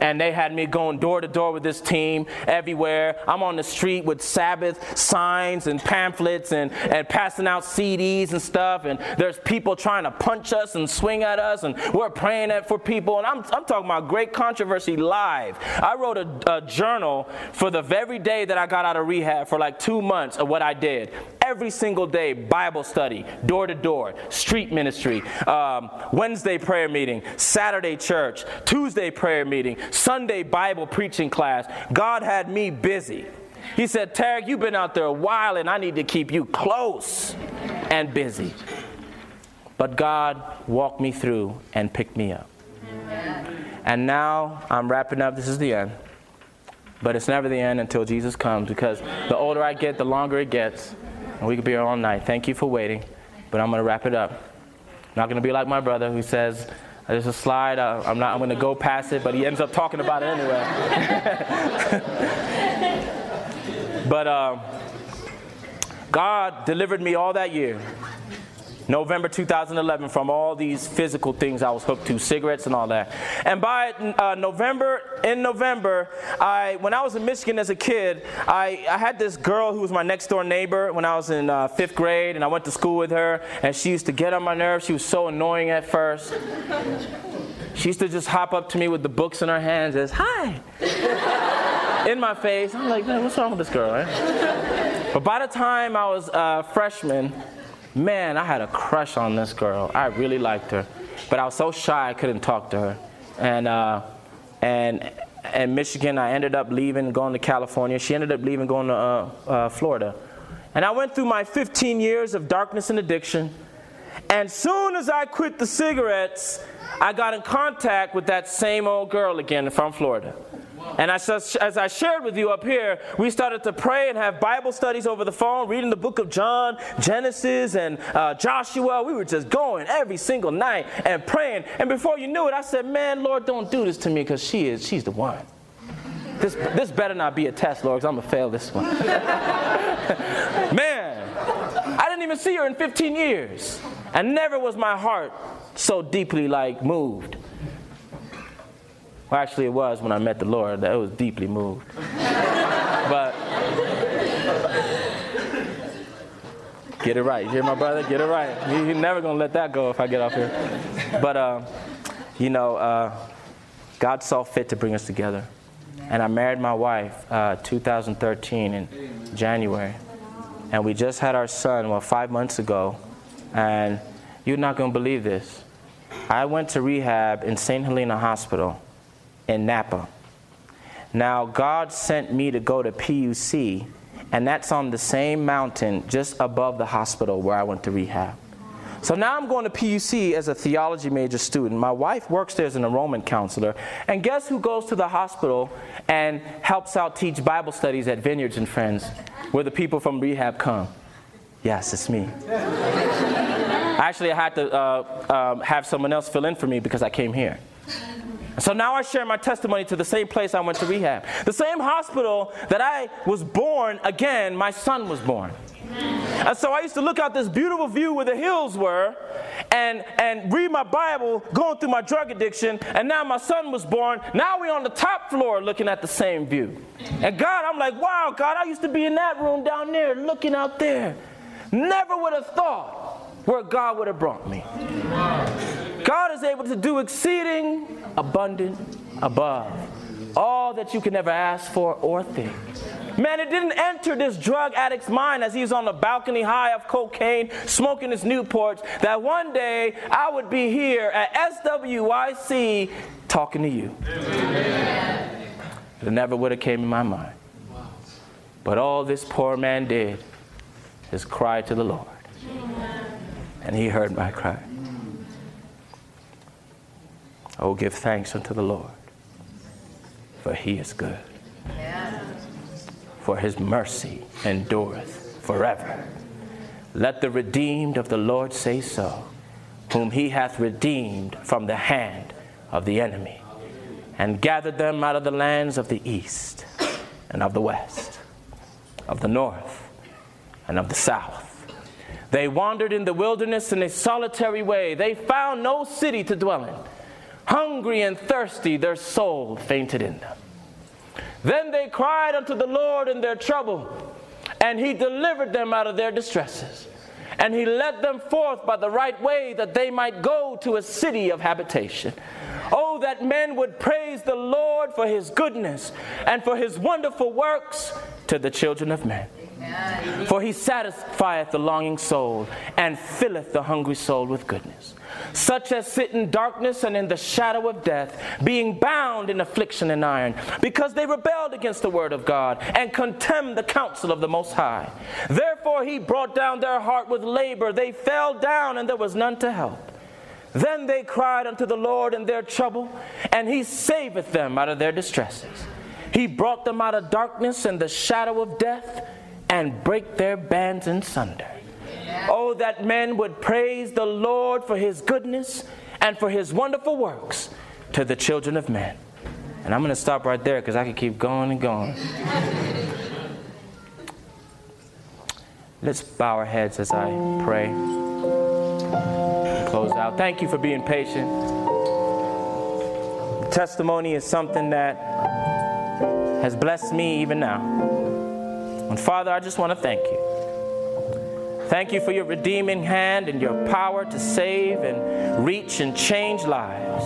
and they had me going door to door with this team everywhere. I'm on the street with Sabbath signs and pamphlets and, and passing out CDs and stuff, and there's people trying to punch us and swing at us, and we're praying for people. And I'm, I'm talking about great controversy live. I wrote a, a journal for the very day that I got out of rehab for like two months of what I did every single day Bible study, door to door, street ministry, um, Wednesday prayer meeting, Saturday church, Tuesday prayer meeting, Sunday Bible preaching class. God had me busy. He said, Taariq, you've been out there a while and I need to keep you close and busy. But God walked me through and picked me up. And now I'm wrapping up. This is the end. But it's never the end until Jesus comes because the older I get, the longer it gets. And we could be here all night. Thank you for waiting, but I'm going to wrap it up. not going to be like my brother who says, there's a slide, uh, I'm not I'm going to go past it, but he ends up talking about it anyway. but um, God delivered me all that year. November 2011 from all these physical things I was hooked to, cigarettes and all that. And by uh, November, in November, I when I was in Michigan as a kid, I, I had this girl who was my next door neighbor when I was in uh, fifth grade, and I went to school with her, and she used to get on my nerves. She was so annoying at first. She used to just hop up to me with the books in her hands as, hi, in my face. I'm like, man, what's wrong with this girl, right? But by the time I was a freshman, man, I had a crush on this girl. I really liked her. But I was so shy I couldn't talk to her. And, uh, and, in Michigan, I ended up leaving, going to California. She ended up leaving, going to uh, uh, Florida. And I went through my 15 years of darkness and addiction. And as soon as I quit the cigarettes, I got in contact with that same old girl again from Florida. And as, I shared with you up here, we started to pray and have Bible studies over the phone, reading the book of John, Genesis, and uh, Joshua. We were just going every single night and praying. And before you knew it, I said, Man, Lord, don't do this to me because she is, she's the one. This, this better not be a test, Lord, because I'm going to fail this one. Man, I didn't even see her in 15 years. And never was my heart so deeply like moved. Well, actually, it was when I met the Lord that it was deeply moved. but get it right. You hear my brother? Get it right. He's never gonna let that go if I get off here. But uh, you know, uh, God saw fit to bring us together, and I married my wife uh, 2013 in January, and we just had our son well five months ago, and you're not gonna believe this. I went to rehab in St. Helena Hospital in Napa. Now, God sent me to go to PUC, and that's on the same mountain just above the hospital where I went to rehab. So now I'm going to PUC as a theology major student. My wife works there as an enrollment counselor. And guess who goes to the hospital and helps out teach Bible studies at Vineyards and Friends, where the people from rehab come? Yes, it's me. Actually, I had to uh, um, have someone else fill in for me because I came here. So now I share my testimony to the same place I went to rehab. The same hospital that I was born again, my son was born. And so I used to look out this beautiful view where the hills were and, and read my Bible, going through my drug addiction. And now my son was born. Now we're on the top floor looking at the same view. And God, I'm like, wow, God, I used to be in that room down there looking out there. Never would have thought where God would have brought me. God is able to do exceeding abundant above all that you can ever ask for or think. Man, it didn't enter this drug addict's mind as he's on the balcony high of cocaine, smoking his Newports, that one day I would be here at SWYC talking to you. Amen. It never would have came in my mind. But all this poor man did is cry to the Lord. And he heard my cry. Oh, give thanks unto the Lord, for he is good. For his mercy endureth forever. Let the redeemed of the Lord say so, whom he hath redeemed from the hand of the enemy, and gathered them out of the lands of the east and of the west, of the north and of the south. They wandered in the wilderness in a solitary way. They found no city to dwell in. Hungry and thirsty, their soul fainted in them. Then they cried unto the Lord in their trouble, and he delivered them out of their distresses. And he led them forth by the right way that they might go to a city of habitation. Oh, that men would praise the Lord for his goodness and for his wonderful works to the children of men. For he satisfieth the longing soul and filleth the hungry soul with goodness. Such as sit in darkness and in the shadow of death, being bound in affliction and iron, because they rebelled against the word of God and contemned the counsel of the Most High. Therefore he brought down their heart with labor. They fell down and there was none to help. Then they cried unto the Lord in their trouble, and he saveth them out of their distresses. He brought them out of darkness and the shadow of death and break their bands in sunder. Oh, that men would praise the Lord for his goodness and for his wonderful works to the children of men. And I'm going to stop right there because I could keep going and going. Let's bow our heads as I pray. Close out. Thank you for being patient. Testimony is something that has blessed me even now. And Father, I just want to thank you. Thank you for your redeeming hand and your power to save and reach and change lives.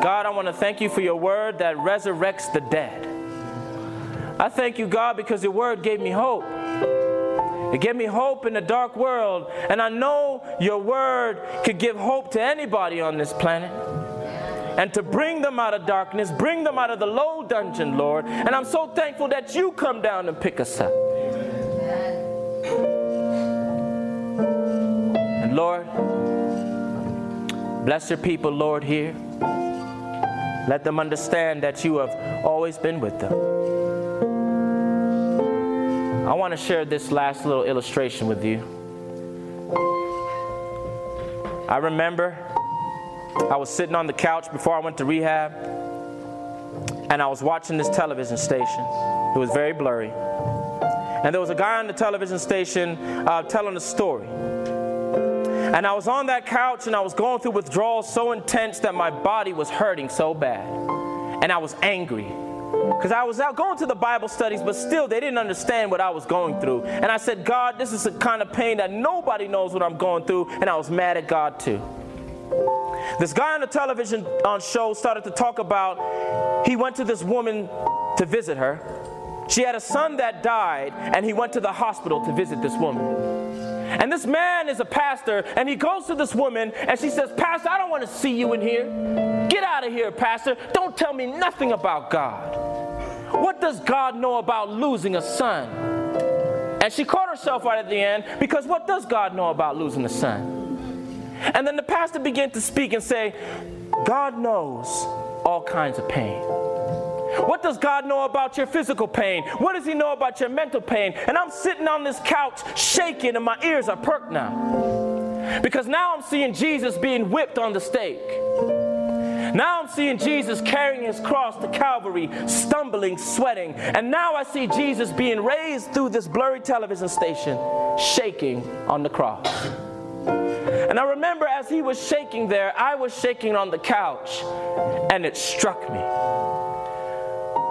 God, I want to thank you for your word that resurrects the dead. I thank you, God, because your word gave me hope. It gave me hope in a dark world. And I know your word could give hope to anybody on this planet. And to bring them out of darkness, bring them out of the low dungeon, Lord. And I'm so thankful that you come down and pick us up. Lord, bless your people, Lord, here. Let them understand that you have always been with them. I want to share this last little illustration with you. I remember I was sitting on the couch before I went to rehab, and I was watching this television station. It was very blurry. And there was a guy on the television station uh, telling a story. And I was on that couch and I was going through withdrawals so intense that my body was hurting so bad. And I was angry. Because I was out going to the Bible studies, but still they didn't understand what I was going through. And I said, God, this is the kind of pain that nobody knows what I'm going through. And I was mad at God too. This guy on the television on show started to talk about he went to this woman to visit her. She had a son that died, and he went to the hospital to visit this woman. And this man is a pastor, and he goes to this woman, and she says, Pastor, I don't want to see you in here. Get out of here, Pastor. Don't tell me nothing about God. What does God know about losing a son? And she caught herself right at the end because what does God know about losing a son? And then the pastor began to speak and say, God knows all kinds of pain. What does God know about your physical pain? What does He know about your mental pain? And I'm sitting on this couch shaking, and my ears are perked now. Because now I'm seeing Jesus being whipped on the stake. Now I'm seeing Jesus carrying his cross to Calvary, stumbling, sweating. And now I see Jesus being raised through this blurry television station, shaking on the cross. And I remember as he was shaking there, I was shaking on the couch, and it struck me.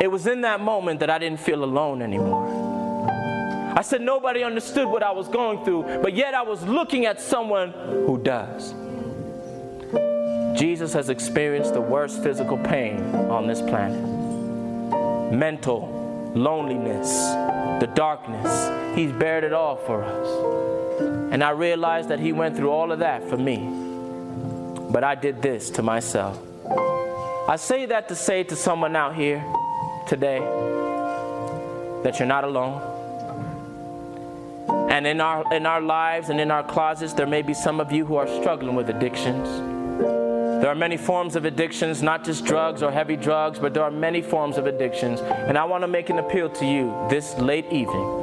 It was in that moment that I didn't feel alone anymore. I said nobody understood what I was going through, but yet I was looking at someone who does. Jesus has experienced the worst physical pain on this planet mental, loneliness, the darkness. He's bared it all for us. And I realized that He went through all of that for me. But I did this to myself. I say that to say to someone out here today that you're not alone. And in our, in our lives and in our closets, there may be some of you who are struggling with addictions. There are many forms of addictions, not just drugs or heavy drugs, but there are many forms of addictions. And I want to make an appeal to you this late evening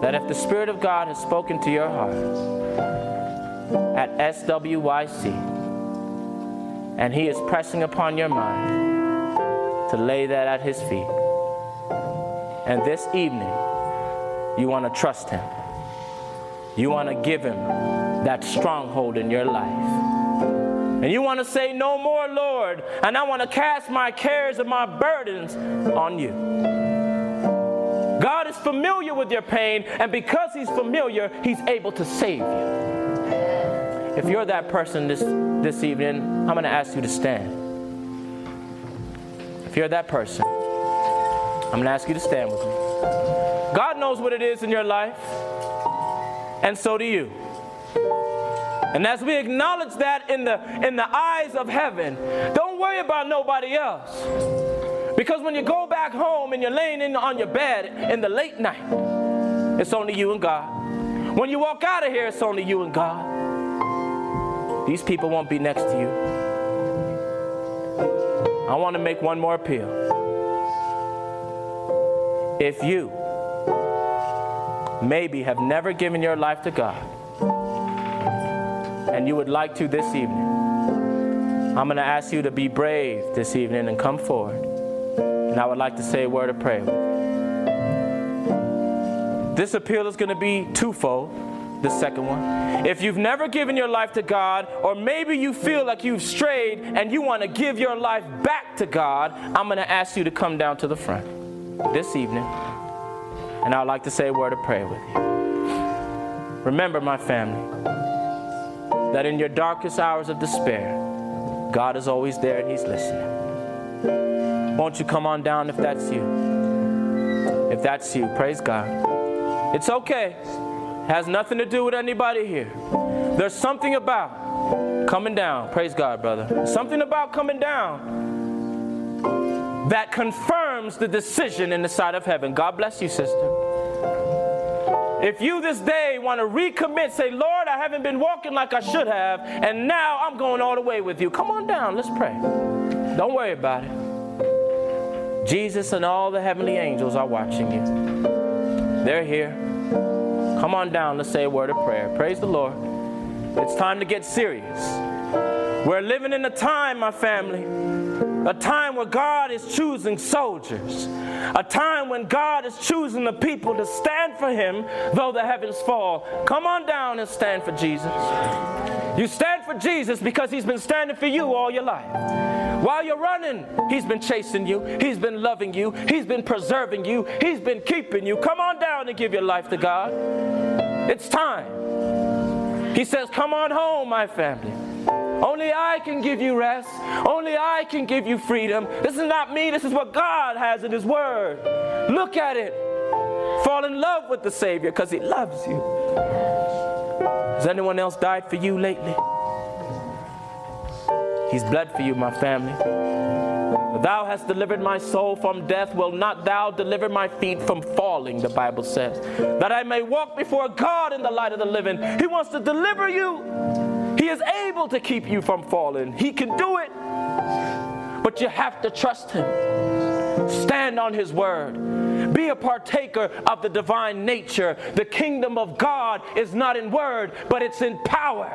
that if the Spirit of God has spoken to your heart at SWYC and He is pressing upon your mind, to lay that at His feet. And this evening, you want to trust Him. You want to give Him that stronghold in your life. And you want to say, No more, Lord. And I want to cast my cares and my burdens on you. God is familiar with your pain, and because He's familiar, He's able to save you. If you're that person this, this evening, I'm going to ask you to stand. If you're that person, I'm going to ask you to stand with me. God knows what it is in your life, and so do you. And as we acknowledge that in the, in the eyes of heaven, don't worry about nobody else. Because when you go back home and you're laying in, on your bed in the late night, it's only you and God. When you walk out of here, it's only you and God. These people won't be next to you. I want to make one more appeal. If you maybe have never given your life to God and you would like to this evening, I'm going to ask you to be brave this evening and come forward. And I would like to say a word of prayer. This appeal is going to be twofold. The second one. If you've never given your life to God, or maybe you feel like you've strayed and you want to give your life back to God, I'm going to ask you to come down to the front this evening. And I'd like to say a word of prayer with you. Remember, my family, that in your darkest hours of despair, God is always there and He's listening. Won't you come on down if that's you? If that's you, praise God. It's okay. Has nothing to do with anybody here. There's something about coming down. Praise God, brother. Something about coming down that confirms the decision in the side of heaven. God bless you, sister. If you this day want to recommit, say, Lord, I haven't been walking like I should have, and now I'm going all the way with you. Come on down, let's pray. Don't worry about it. Jesus and all the heavenly angels are watching you. They're here. Come on down, let's say a word of prayer. Praise the Lord. It's time to get serious. We're living in a time, my family, a time where God is choosing soldiers, a time when God is choosing the people to stand for Him though the heavens fall. Come on down and stand for Jesus. You stand for Jesus because He's been standing for you all your life. While you're running, He's been chasing you, He's been loving you, He's been preserving you, He's been keeping you. Come on down and give your life to God. It's time. He says, Come on home, my family. Only I can give you rest. Only I can give you freedom. This is not me, this is what God has in His Word. Look at it. Fall in love with the Savior because He loves you. Has anyone else died for you lately? He's bled for you, my family. Thou hast delivered my soul from death. Will not thou deliver my feet from falling, the Bible says, that I may walk before God in the light of the living. He wants to deliver you is able to keep you from falling. He can do it. But you have to trust Him. Stand on His word. Be a partaker of the divine nature. The kingdom of God is not in word, but it's in power.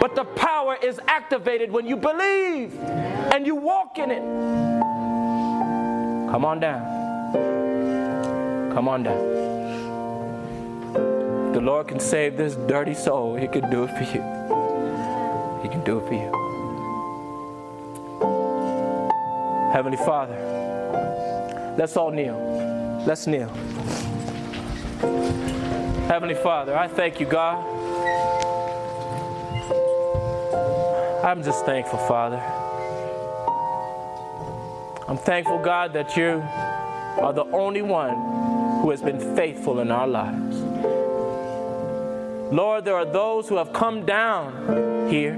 But the power is activated when you believe and you walk in it. Come on down. Come on down. The Lord can save this dirty soul, He can do it for you. Do for you. Heavenly Father, let's all kneel. Let's kneel. Heavenly Father, I thank you, God. I'm just thankful, Father. I'm thankful, God, that you are the only one who has been faithful in our lives. Lord, there are those who have come down here,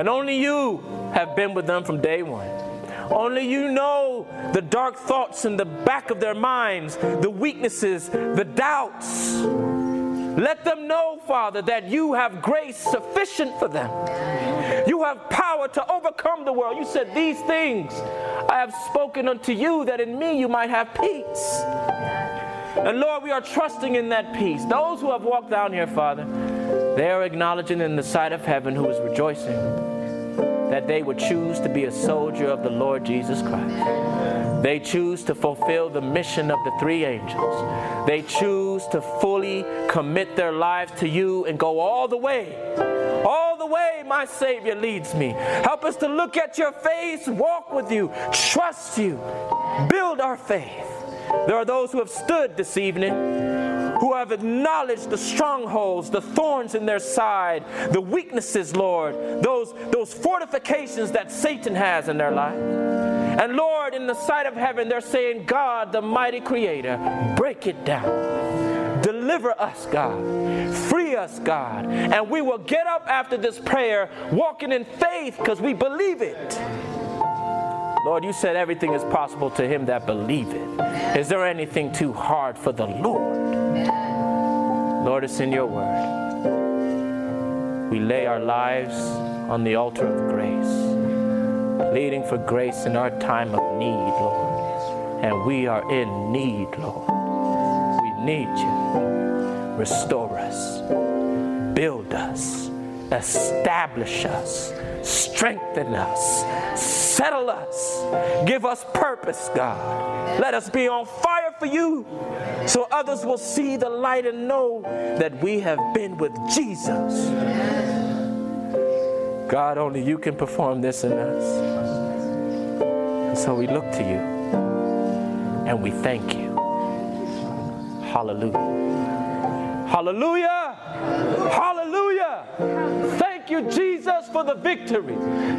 and only you have been with them from day one. Only you know the dark thoughts in the back of their minds, the weaknesses, the doubts. Let them know, Father, that you have grace sufficient for them. You have power to overcome the world. You said, These things I have spoken unto you, that in me you might have peace. And Lord, we are trusting in that peace. Those who have walked down here, Father, they are acknowledging in the sight of heaven who is rejoicing that they would choose to be a soldier of the Lord Jesus Christ. They choose to fulfill the mission of the three angels. They choose to fully commit their lives to you and go all the way. All the way my Savior leads me. Help us to look at your face, walk with you, trust you, build our faith. There are those who have stood this evening who have acknowledged the strongholds, the thorns in their side, the weaknesses, Lord, those, those fortifications that Satan has in their life. And Lord, in the sight of heaven, they're saying, God, the mighty creator, break it down. Deliver us, God. Free us, God. And we will get up after this prayer walking in faith because we believe it. Lord, you said everything is possible to him that believeth. Is there anything too hard for the Lord? Lord, it's in your word. We lay our lives on the altar of grace, pleading for grace in our time of need, Lord. And we are in need, Lord. We need you. Restore us, build us, establish us, strengthen us, settle us, give us purpose, God. Let us be on fire for you so others will see the light and know that we have been with Jesus. God, only you can perform this in us. And so we look to you and we thank you. Hallelujah. Hallelujah. Hallelujah. You, Jesus, for the victory.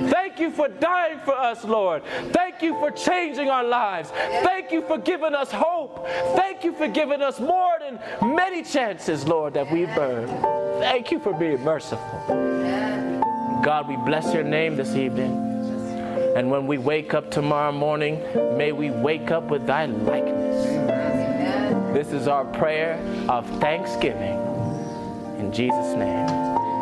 Thank you for dying for us, Lord. Thank you for changing our lives. Thank you for giving us hope. Thank you for giving us more than many chances, Lord, that we've earned. Thank you for being merciful. God, we bless your name this evening. And when we wake up tomorrow morning, may we wake up with thy likeness. This is our prayer of thanksgiving. In Jesus' name.